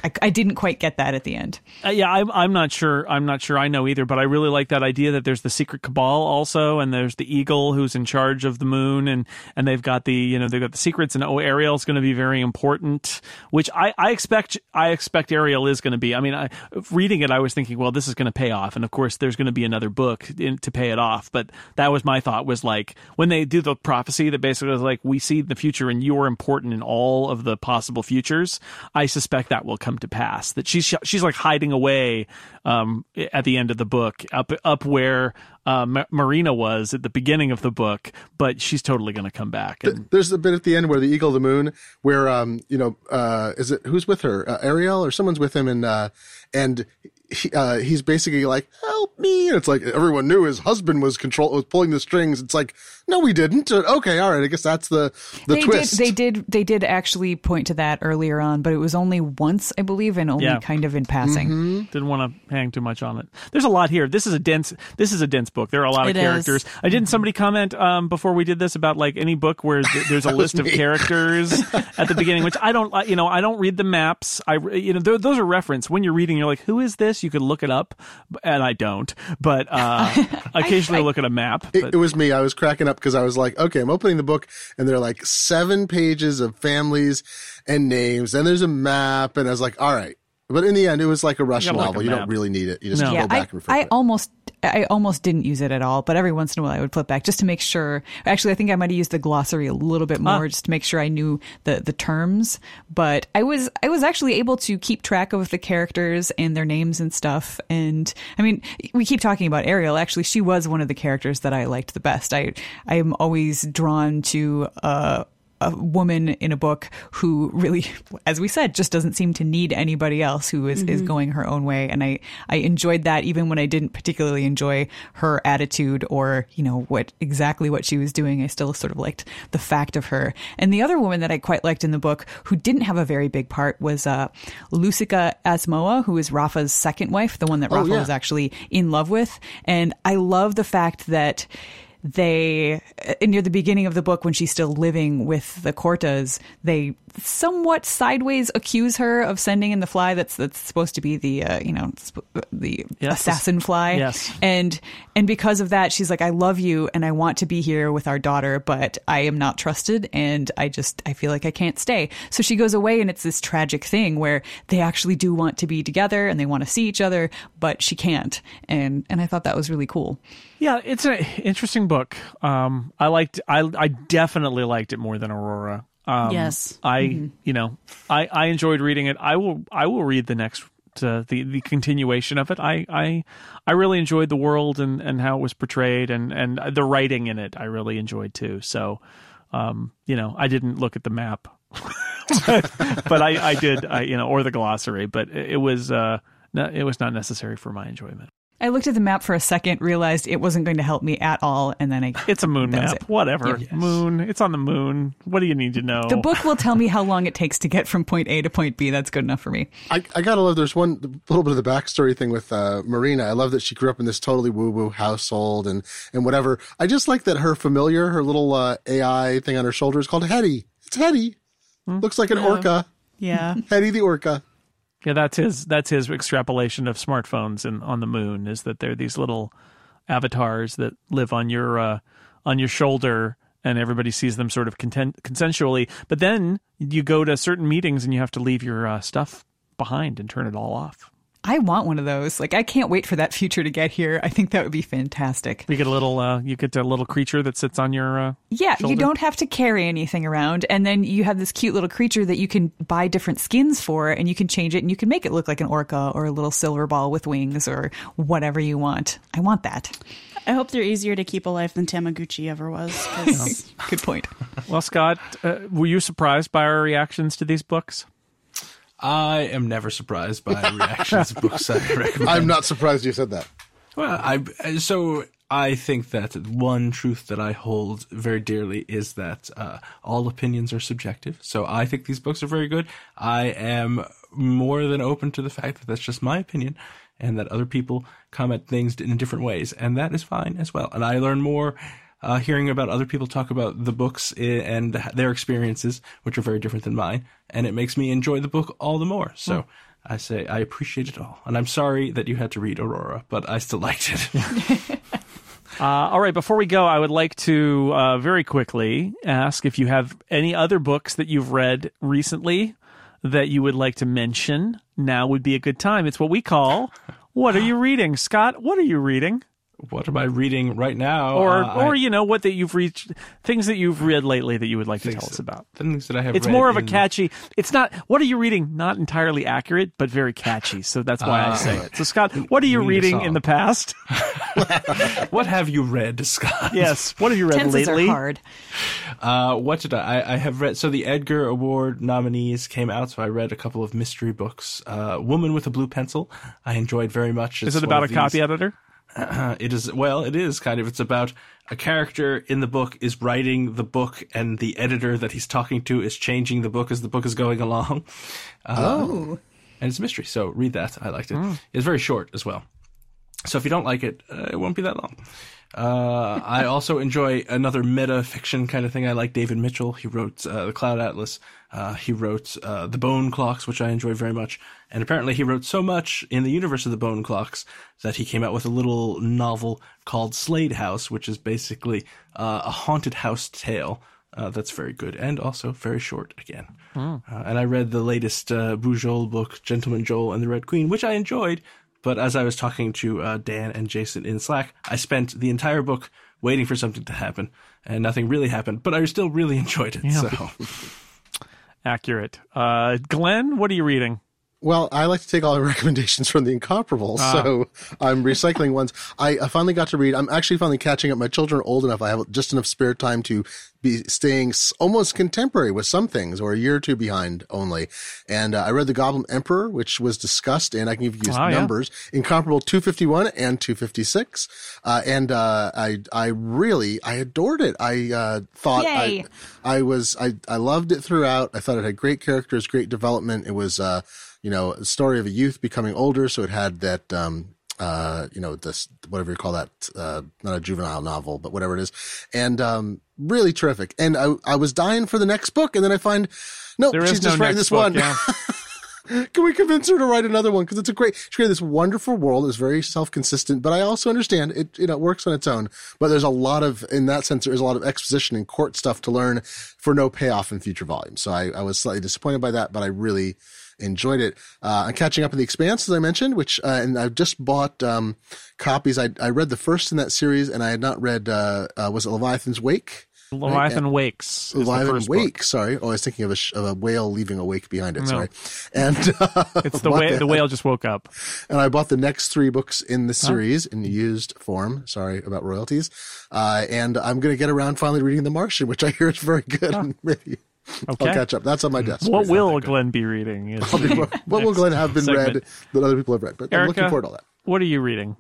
F: I, I didn't quite get that at the end.
A: Uh, yeah, I'm, I'm not sure. I'm not sure I know either, but I really like that idea that there's the secret cabal also, and there's the eagle who's in charge of the moon, and and they've got the you know they've got the secrets, and oh, Ariel's going to be very important, which I, I expect I expect Ariel is going to be. I mean, I, reading it, I was thinking, well, this is going to pay off, and of course, there's going to be another book in, to pay it off. But that was my thought was like when they do the prophecy that basically was like we see the future, and you're important in all of the possible futures. I suspect that will come come to pass. That she's she's like hiding away um, at the end of the book, up up where uh, Marina was at the beginning of the book, but she's totally going to come back. And...
E: There's a bit at the end where the Eagle of the Moon, where um, you know, uh, is it who's with her? Uh, Ariel or someone's with him, and uh, and he, uh, he's basically like, "Help me!" And it's like everyone knew his husband was control was pulling the strings. It's like, no, we didn't. Uh, okay, all right. I guess that's the the
F: they
E: twist.
F: Did, they did they did actually point to that earlier on, but it was only once, I believe, and only yeah. kind of in passing.
A: Mm-hmm. Didn't want to hang too much on it. There's a lot here. This is a dense. This is a dense book. There are a lot of it characters. Is. I didn't somebody comment um, before we did this about like any book where there's a list of characters at the beginning, which I don't. You know, I don't read the maps. I you know those are reference when you're reading. You're like, who is this? You could look it up, and I don't. But uh, occasionally I, I, look at a map.
E: It, it, was me. I was cracking up because I was like, okay, I'm opening the book, and there are like seven pages of families and names, and there's a map, and I was like, all right. But in the end, it was like a Russian novel. You don't really need it. You just no. go yeah, back I, and refer
F: I
E: it.
F: almost I almost didn't use it at all, but every once in a while I would flip back just to make sure. Actually, I think I might have used the glossary a little bit more just to make sure I knew the the terms. But I was I was actually able to keep track of the characters and their names and stuff. And I mean, we keep talking about Ariel. Actually, she was one of the characters that I liked the best. I I am always drawn to uh, a woman in a book who really, as we said, just doesn't seem to need anybody else who is, mm-hmm. is going her own way. And I, I enjoyed that even when I didn't particularly enjoy her attitude or, you know, what exactly what she was doing. I still sort of liked the fact of her. And the other woman that I quite liked in the book who didn't have a very big part was uh, Lousika Asamoah, who is Rafa's second wife, the one that oh, Rafa yeah. was actually in love with. And I love the fact that they near the beginning of the book when she's still living with the Cortas, they somewhat sideways accuse her of sending in the fly that's that's supposed to be the uh, you know the yes. assassin fly.
A: Yes.
F: And and because of that, she's like, I love you and I want to be here with our daughter, but I am not trusted and I just I feel like I can't stay. So she goes away and it's this tragic thing where they actually do want to be together and they want to see each other, but she can't. And and I thought that was really cool.
A: Yeah, it's an interesting book. Um, I liked, I, I definitely liked it more than Aurora. Um,
C: yes,
A: I, mm-hmm. you know, I, I enjoyed reading it. I will, I will read the next, uh, the the continuation of it. I, I, I really enjoyed the world and and how it was portrayed and and the writing in it. I really enjoyed too. So, um, you know, I didn't look at the map. but I, I did, I, you know, or the glossary, but it, it was, uh, no, it was not necessary for my enjoyment.
F: I looked at the map for a second, realized it wasn't going to help me at all, and then I.
A: It's a moon map.
F: it.
A: Whatever.
F: Yes.
A: Moon. It's on the moon. What do you need to know?
F: The book will tell me how long it takes to get from point A to point B. That's good enough for me.
E: I, I gotta love. There's one little bit of the backstory thing with uh, Marina. I love that she grew up in this totally woo woo household and and whatever. I just like that her familiar, her little uh, AI thing on her shoulder is called Hetty. It's Hetty. Looks like an orca.
C: Yeah.
E: Hetty the orca.
A: Yeah, that's his. That's his extrapolation of smartphones and on the moon is that they're these little avatars that live on your uh, on your shoulder, and everybody sees them sort of content, consensually. But then you go to certain meetings and you have to leave your uh, stuff behind and turn it all off.
F: I want one of those. Like, I can't wait for that future to get here. I think that would be fantastic.
A: You get a little. Uh, you get a little creature that sits on your. Uh,
F: Yeah, you don't have to carry anything around. And then you have this cute little creature that you can buy different skins for, and you can change it and you can make it look like an orca or a little silver ball with wings or whatever you want. I want that.
C: I hope they're easier to keep alive than Tamagotchi ever was.
F: Good point.
A: Well, Scott, uh, were you surprised by our reactions to these books?
D: I am never surprised by reactions to books I recommend.
E: I'm not surprised you said that.
D: Well, I so I think that one truth that I hold very dearly is that uh, all opinions are subjective. So I think these books are very good. I am more than open to the fact that that's just my opinion, and that other people comment things in different ways, and that is fine as well. And I learn more. Uh, hearing about other people talk about the books and their experiences, which are very different than mine, and it makes me enjoy the book all the more. So I say I appreciate it all, and I'm sorry that you had to read Aurora, but I still liked it.
A: Uh, all right, before we go, I would like to uh, very quickly ask if you have any other books that you've read recently that you would like to mention. Now would be a good time. It's what we call What Are You Reading? Scott, what are you reading?
D: What am I reading right now?
A: Or,
D: Uh,
A: or
D: I-
A: you know, what that you've reached, things that you've read lately that you would like to tell us
D: that-
A: about.
D: things that I have.
A: It's
D: read
A: more of a catchy. It's not. What are you reading? Not entirely accurate, but very catchy. So that's why I say it. So Scott, what are you reading in the past?
D: What have you read, Scott?
A: yes. What have you read
F: Tenses
A: lately?
F: are hard.
D: Uh, what did I, I? I have read. So the Edgar Award nominees came out. So I read a couple of mystery books. Uh, Woman with a Blue Pencil. I enjoyed very much.
A: Is
D: It's
A: it about a
D: these-
A: copy editor?
D: It is well, it is kind of. It's about a character in the book is writing the book, and the editor that he's talking to is changing the book as the book is going along.
F: Oh.
D: and it's a mystery. So read that. I liked it. It's very short as well. So if you don't like it, uh, it won't be that long. Uh, I also enjoy another meta fiction kind of thing. I like David Mitchell. He wrote uh, The Cloud Atlas. Uh, he wrote uh, The Bone Clocks, which I enjoy very much. And apparently he wrote so much in the universe of The Bone Clocks that he came out with a little novel called Slade House, which is basically uh, a haunted house tale. Uh, that's very good and also very short again. Uh, and I read the latest uh, Bujold book, Gentleman Jole and the Red Queen, which I enjoyed. But as I was talking to uh, Dan and Jason in Slack, I spent the entire book waiting for something to happen, and nothing really happened. But I still really enjoyed it. So
A: Accurate. Uh, Glenn, what are you reading?
E: Well, I like to take all the recommendations from the Incomparable, so I'm recycling ones. I, I finally got to read. I'm actually finally catching up. My children are old enough. I have just enough spare time to be staying almost contemporary with some things, or a year or two behind only. And uh, I read The Goblin Emperor, which was discussed, and I can give you
A: Wow, yeah.
E: numbers: Incomparable 251 and 256. Uh, and uh, I I really I adored it. I uh, thought
F: Yay.
E: I I was I I loved it throughout. I thought it had great characters, great development. It was uh you know a story of a youth becoming older, so it had that um uh you know this whatever you call that uh not a juvenile novel but whatever it is and um really terrific and i i was dying for the next book and then i find nope
A: is
E: she's
A: no
E: just writing this
A: book,
E: one
A: yeah.
E: can we convince her to write another one? Because it's a great, she created this wonderful world. It's very self-consistent, but I also understand it, you know, it works on its own. But there's a lot of, in that sense, there's a lot of exposition and court stuff to learn for no payoff in future volumes. So I, I was slightly disappointed by that, but I really enjoyed it. Uh, I'm catching up in the Expanse, as I mentioned, which, uh, and I've just bought, um, copies. I, I read the first in that series and I had not read, uh, uh was it Leviathan's Wake?
A: Leviathan Wakes.
E: Leviathan Wake.
A: book.
E: Sorry. Oh, I was thinking of a, sh- of a whale leaving a wake behind it.
A: No.
E: Sorry. And, uh,
A: It's the whale. The whale just woke up.
E: And I bought the next three books in the series in used form. Sorry about royalties. Uh, and I'm going to get around finally reading The Martian, which I hear is very good. And maybe
A: Okay.
E: I'll catch up. That's on my desk.
A: What
E: right now.
A: will Glenn be reading? is-
E: what will Glenn have been
A: segment.
E: read that other people have read? But I'm looking forward to all that.
A: what are you reading?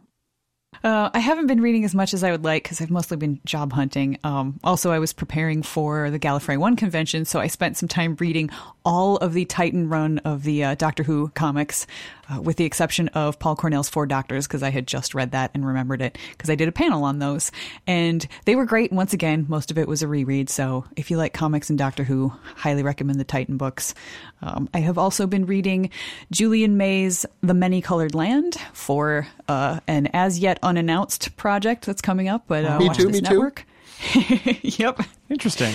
F: Uh, I haven't been reading as much as I would like because I've mostly been job hunting. Um, also, I was preparing for the Gallifrey One convention, so I spent some time reading all of the Titan run of the uh, Doctor Who comics, uh, with the exception of Paul Cornell's Four Doctors, because I had just read that and remembered it because I did a panel on those, and they were great. Once again, most of it was a reread. So if you like comics and Doctor Who, highly recommend the Titan books. Um, I have also been reading Julian May's The Many Colored Land for uh, an as yet unannounced project that's coming up. But uh,
E: Me
F: watch
E: too,
F: this
E: me too.
F: yep.
A: Interesting.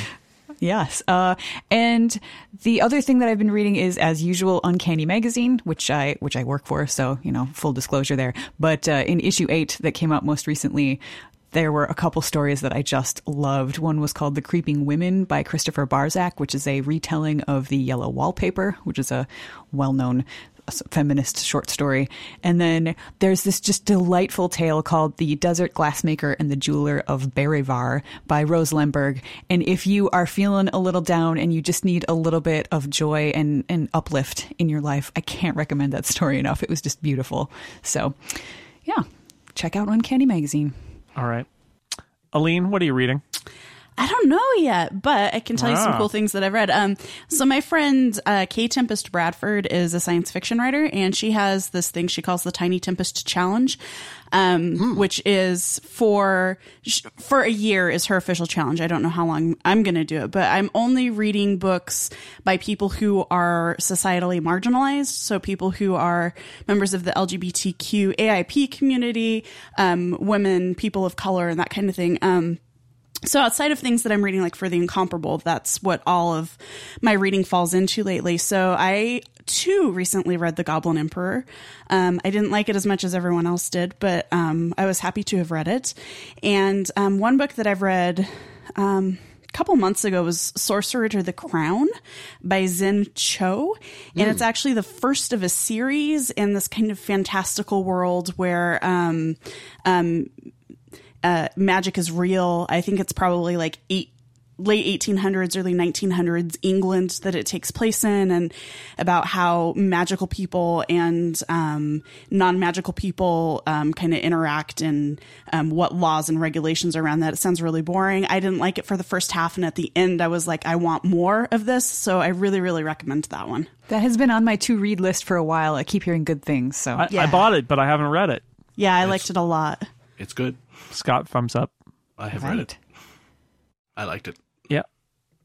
F: Yes. Uh, and the other thing that I've been reading is, as usual, Uncanny Magazine, which I which I work for. So you know, full disclosure there. But uh, in issue eight that came out most recently. There were a couple stories that I just loved. One was called The Creeping Women by Christopher Barzak, which is a retelling of The Yellow Wallpaper, which is a well known feminist short story. And then there's this just delightful tale called The Desert Glassmaker and the Jeweler of Berevyar by Rose Lemberg. And if you are feeling a little down and you just need a little bit of joy and, and uplift in your life, I can't recommend that story enough. It was just beautiful. So, yeah, check out Uncanny Magazine.
A: All right. Aleen, what are you reading?
C: I don't know yet, but I can tell you some
A: Ah.
C: cool things that I've read. Um, so my friend uh, K. Tempest Bradford is a science fiction writer, and she has this thing she calls the Tiny Tempest Challenge, um, which is for for a year is her official challenge. I don't know how long I'm going to do it, but I'm only reading books by people who are societally marginalized, so people who are members of the LGBTQ AIP community, um, women, people of color, and that kind of thing. Um, so outside of things that I'm reading, like for the incomparable, that's what all of my reading falls into lately. So I too recently read The Goblin Emperor. Um, I didn't like it as much as everyone else did, but um, I was happy to have read it. And um, one book that I've read um, a couple months ago was Sorcerer to the Crown by Zen Cho. And it's actually the first of a series in this kind of fantastical world where um, uh, magic is real. I think it's probably like eight, late 1800s, early 1900s England that it takes place in, and about how magical people and um, non magical people um, kind of interact and um, what laws and regulations are around that. It sounds really boring. I didn't like it for the first half, and at the end, I was like, I want more of this. So I really, really recommend that one.
F: That has been on my to read list for a while. I keep hearing good things. So
A: I, I bought it, but I haven't read it.
C: Yeah, I liked it a lot.
D: It's good.
A: Scott, thumbs up.
D: I have read it. I liked it.
A: Yeah.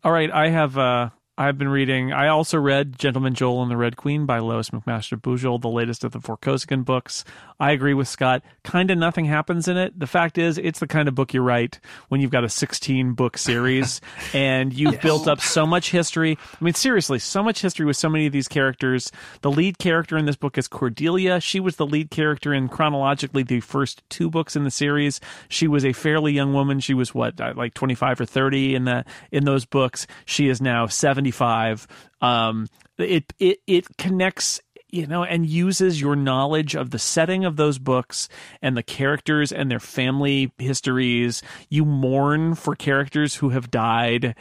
A: All right. I have. Uh, I've been reading. I also read Gentleman Jole and the Red Queen by Lois McMaster Bujold, the latest of the Vorkosigan books. I agree with Scott. Kind of nothing happens in it. The fact is, it's the kind of book you write when you've got a 16 book series and you've built up so much history. I mean, seriously, so much history with so many of these characters. The lead character in this book is Cordelia. She was the lead character in chronologically the first two books in the series. She was a fairly young woman. She was what, uh, like 25 or 30 in the in those books. She is now 75. Um, it it it connects you know, and uses your knowledge of the setting of those books and the characters and their family histories. You mourn for characters who have died,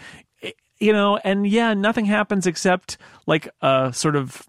A: you know, and yeah, nothing happens except like a sort of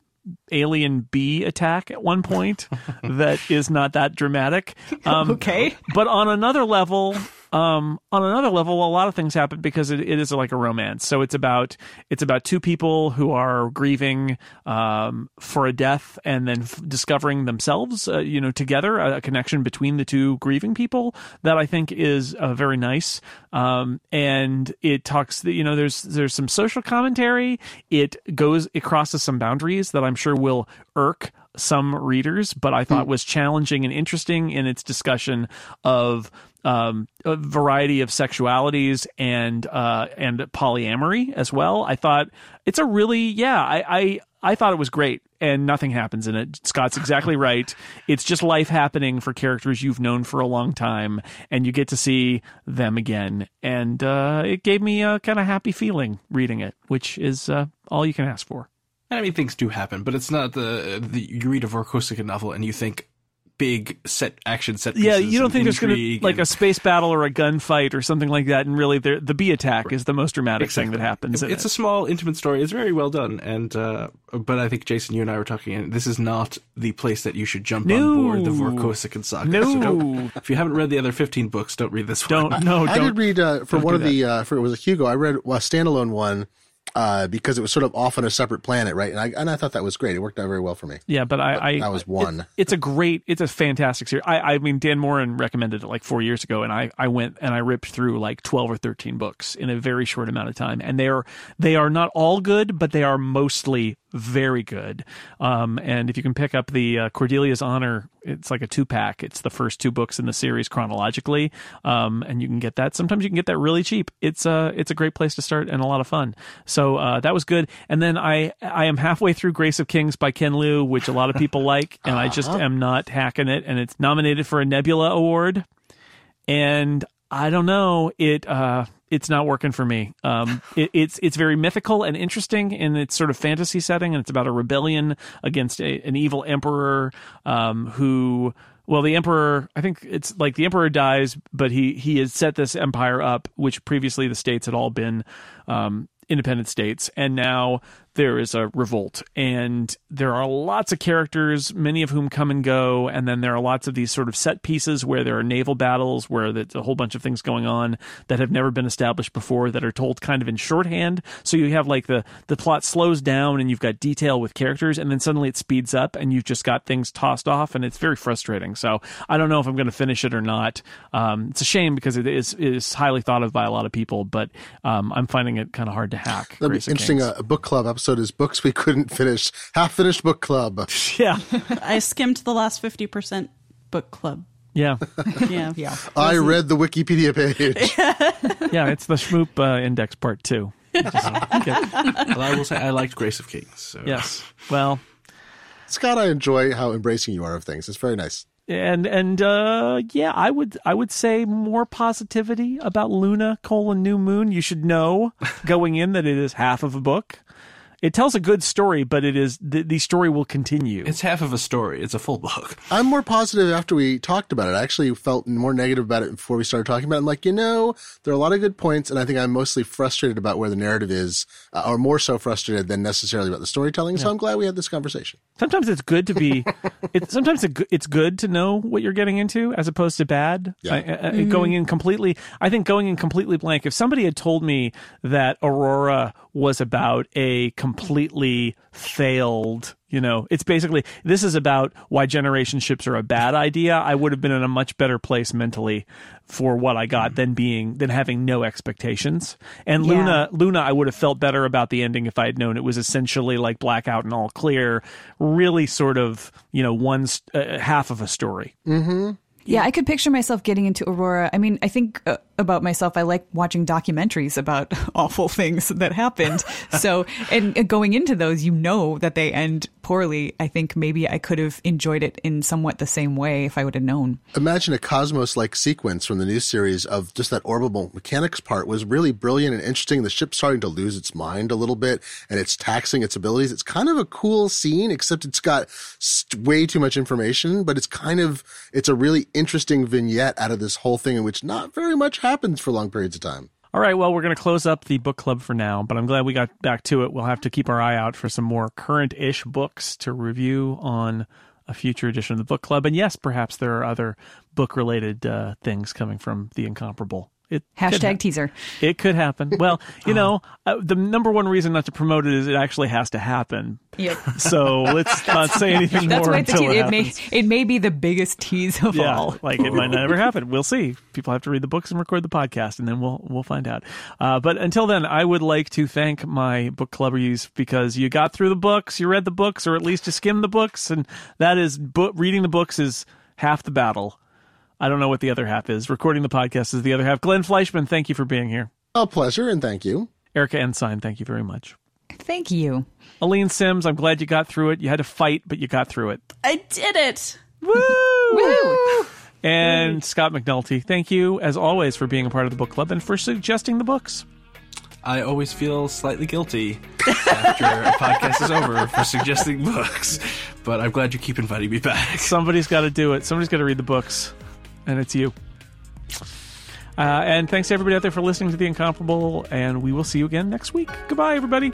A: alien bee attack at one point that is not that dramatic. Um,
F: Okay.
A: but on another level um, on another level a lot of things happen because it, it is like a romance. So it's about it's about two people who are grieving um, for a death and then f- discovering themselves uh, you know together a, a connection between the two grieving people that i think is uh, very nice. Um, and it talks you know there's there's some social commentary. It goes it crosses some boundaries that i'm sure will irk some readers, but I thought was challenging and interesting in its discussion of um, a variety of sexualities and uh, and polyamory as well. I thought it's a really yeah. I, I I thought it was great, and nothing happens in it. Scott's exactly right. It's just life happening for characters you've known for a long time, and you get to see them again. And uh, it gave me a kind of happy feeling reading it, which is uh, all you can ask for.
D: And I mean, things do happen, but it's not the, the you read a Vorkosigan novel and you think big set action set.
A: Yeah, you don't think there's going to
D: intrigue
A: like
D: and-
A: a space battle or a gunfight or something like that, and really, there- the B attack is the most dramatic thing that happens. in
D: It's
A: it.
D: a small, intimate story. It's very well done, and uh, but I think Jason, you and I were talking, and this is not the place that you should jump
A: No.
D: on board the Vorkosigan saga.
A: No.
D: So if you haven't read the other fifteen books, don't read this one.
A: don't no
E: I
A: don't
E: did read uh, for one
A: do
E: of the uh, for it was a Hugo. I read a standalone one uh, because it was sort of off on a separate planet, right? And I and I thought that was great. It worked out very well for me.
A: Yeah, but I, I
E: that was one.
A: it- it's a great, it's a fantastic series. I, I mean, Dan Moren recommended it like four years ago, and I, I went and I ripped through like twelve or thirteen books in a very short amount of time, and they are they are not all good, but they are mostly very good. Um, and if you can pick up the uh, Cordelia's Honor, it's like a two pack. It's the first two books in the series chronologically, um, and you can get that. Sometimes you can get that really cheap. It's a it's a great place to start and a lot of fun. So uh, that was good. And then I I am halfway through Grace of Kings by Ken Liu, which a lot of people like, and I just am not hacking it. And it's nominated for a Nebula Award, and I don't know it. Uh, it's not working for me. Um, it, it's it's very mythical and interesting in its sort of fantasy setting, and it's about a rebellion against a, an evil emperor um, who. Well, the emperor, I think it's like the emperor dies, but he he has set this empire up, which previously the states had all been um, independent states, and now there is a revolt, and there are lots of characters, many of whom come and go, and then there are lots of these sort of set pieces where there are naval battles, where there's a whole bunch of things going on that have never been established before that are told kind of in shorthand. So you have like the the plot slows down, and you've got detail with characters, and then suddenly it speeds up, and you've just got things tossed off, and it's very frustrating. So I don't know if I'm going to finish it or not. Um, it's a shame because it is is highly thought of by a lot of people, but um, I'm finding it kind of hard to hack.
E: That'd
A: Grace
E: be interesting. Uh, a book club episode is books we couldn't finish. Half finished book club.
A: yeah,
C: I skimmed the last 50% book club.
A: yeah.
C: Yeah.
F: Yeah.
E: I read the Wikipedia page.
A: yeah, it's the Shmoop uh, Index Part Two. Just get-
D: well, I will say I liked Grace of Kings. So.
A: yes. Well,
E: Scott, I enjoy how embracing you are of things. It's very nice.
A: and and uh, yeah, I would I would say more positivity about Luna colon New Moon. You should know going in that it is half of a book. It tells a good story, but it is the, the story will continue.
D: It's half of a story. It's a full book.
E: I'm more positive after we talked about it. I actually felt more negative about it before we started talking about it. I'm like, you know, there are a lot of good points, and I think I'm mostly frustrated about where the narrative is, uh, or more so frustrated than necessarily about the storytelling. So I'm glad we had this conversation.
A: sometimes it's good to be it sometimes it, it's good to know what you're getting into as opposed to bad
E: Yeah.
A: I- I- going mm-hmm. in completely i think going in completely blank if somebody had told me that aurora was about a completely failed you know it's basically this is about why generation ships are a bad idea i would have been in a much better place mentally for what i got than being than having no expectations and
F: Yeah.
A: luna Luna, I would have felt better about the ending if I had known it was essentially like blackout and all clear, really sort of you know one uh, half of a story.
F: Yeah, I could picture myself getting into Aurora. I mean, I think uh, about myself, I like watching documentaries about awful things that happened. so, and uh, going into those, you know that they end poorly. I think maybe I could have enjoyed it in somewhat the same way if I would have known.
E: Imagine a Cosmos like sequence from the new series of just that orbital mechanics part was really brilliant and interesting. The ship's starting to lose its mind a little bit and it's taxing its abilities. It's kind of a cool scene, except it's got way too much information, but it's kind of, it's a really interesting vignette out of this whole thing in which not very much happens for long periods of time.
A: All right, well, we're going to close up the book club for now, but I'm glad we got back to it. We'll have to keep our eye out for some more current-ish books to review on a future edition of the book club. And yes, perhaps there are other book-related uh, things coming from the incomparable. It
F: Hashtag teaser.
A: It could happen. Well, you know, uh, the number one reason not to promote it is it actually has to happen.
F: Yep.
A: So let's not say anything
F: That's
A: more
F: why
A: until
F: te-
A: it
F: it may it may be the biggest tease of
A: yeah,
F: all.
A: like it might never happen. We'll see. People have to read the books and record the podcast, and then we'll we'll find out. Uh, but until then, I would like to thank my book clubbers because you got through the books, you read the books, or at least you skimmed the books, and that is book reading the books is half the battle. I don't know what the other half is. Recording the podcast is the other half. Glenn Fleishman, thank you for being here.
E: A pleasure and thank you.
A: Erika Ensign, thank you very much.
F: Thank you.
A: Aleen Simms, I'm glad you got through it. You had to fight, but you got through it.
C: I did it.
F: Woo!
A: And Scott McNulty, thank you as always for being a part of the book club and for suggesting the books.
D: I always feel slightly guilty after a podcast is over for suggesting books. But I'm glad you keep inviting me back.
A: Somebody's got to do it. Somebody's got to read the books, and it's you. Uh, and thanks to everybody out there for listening to The Incomparable, and we will see you again next week. Goodbye, everybody.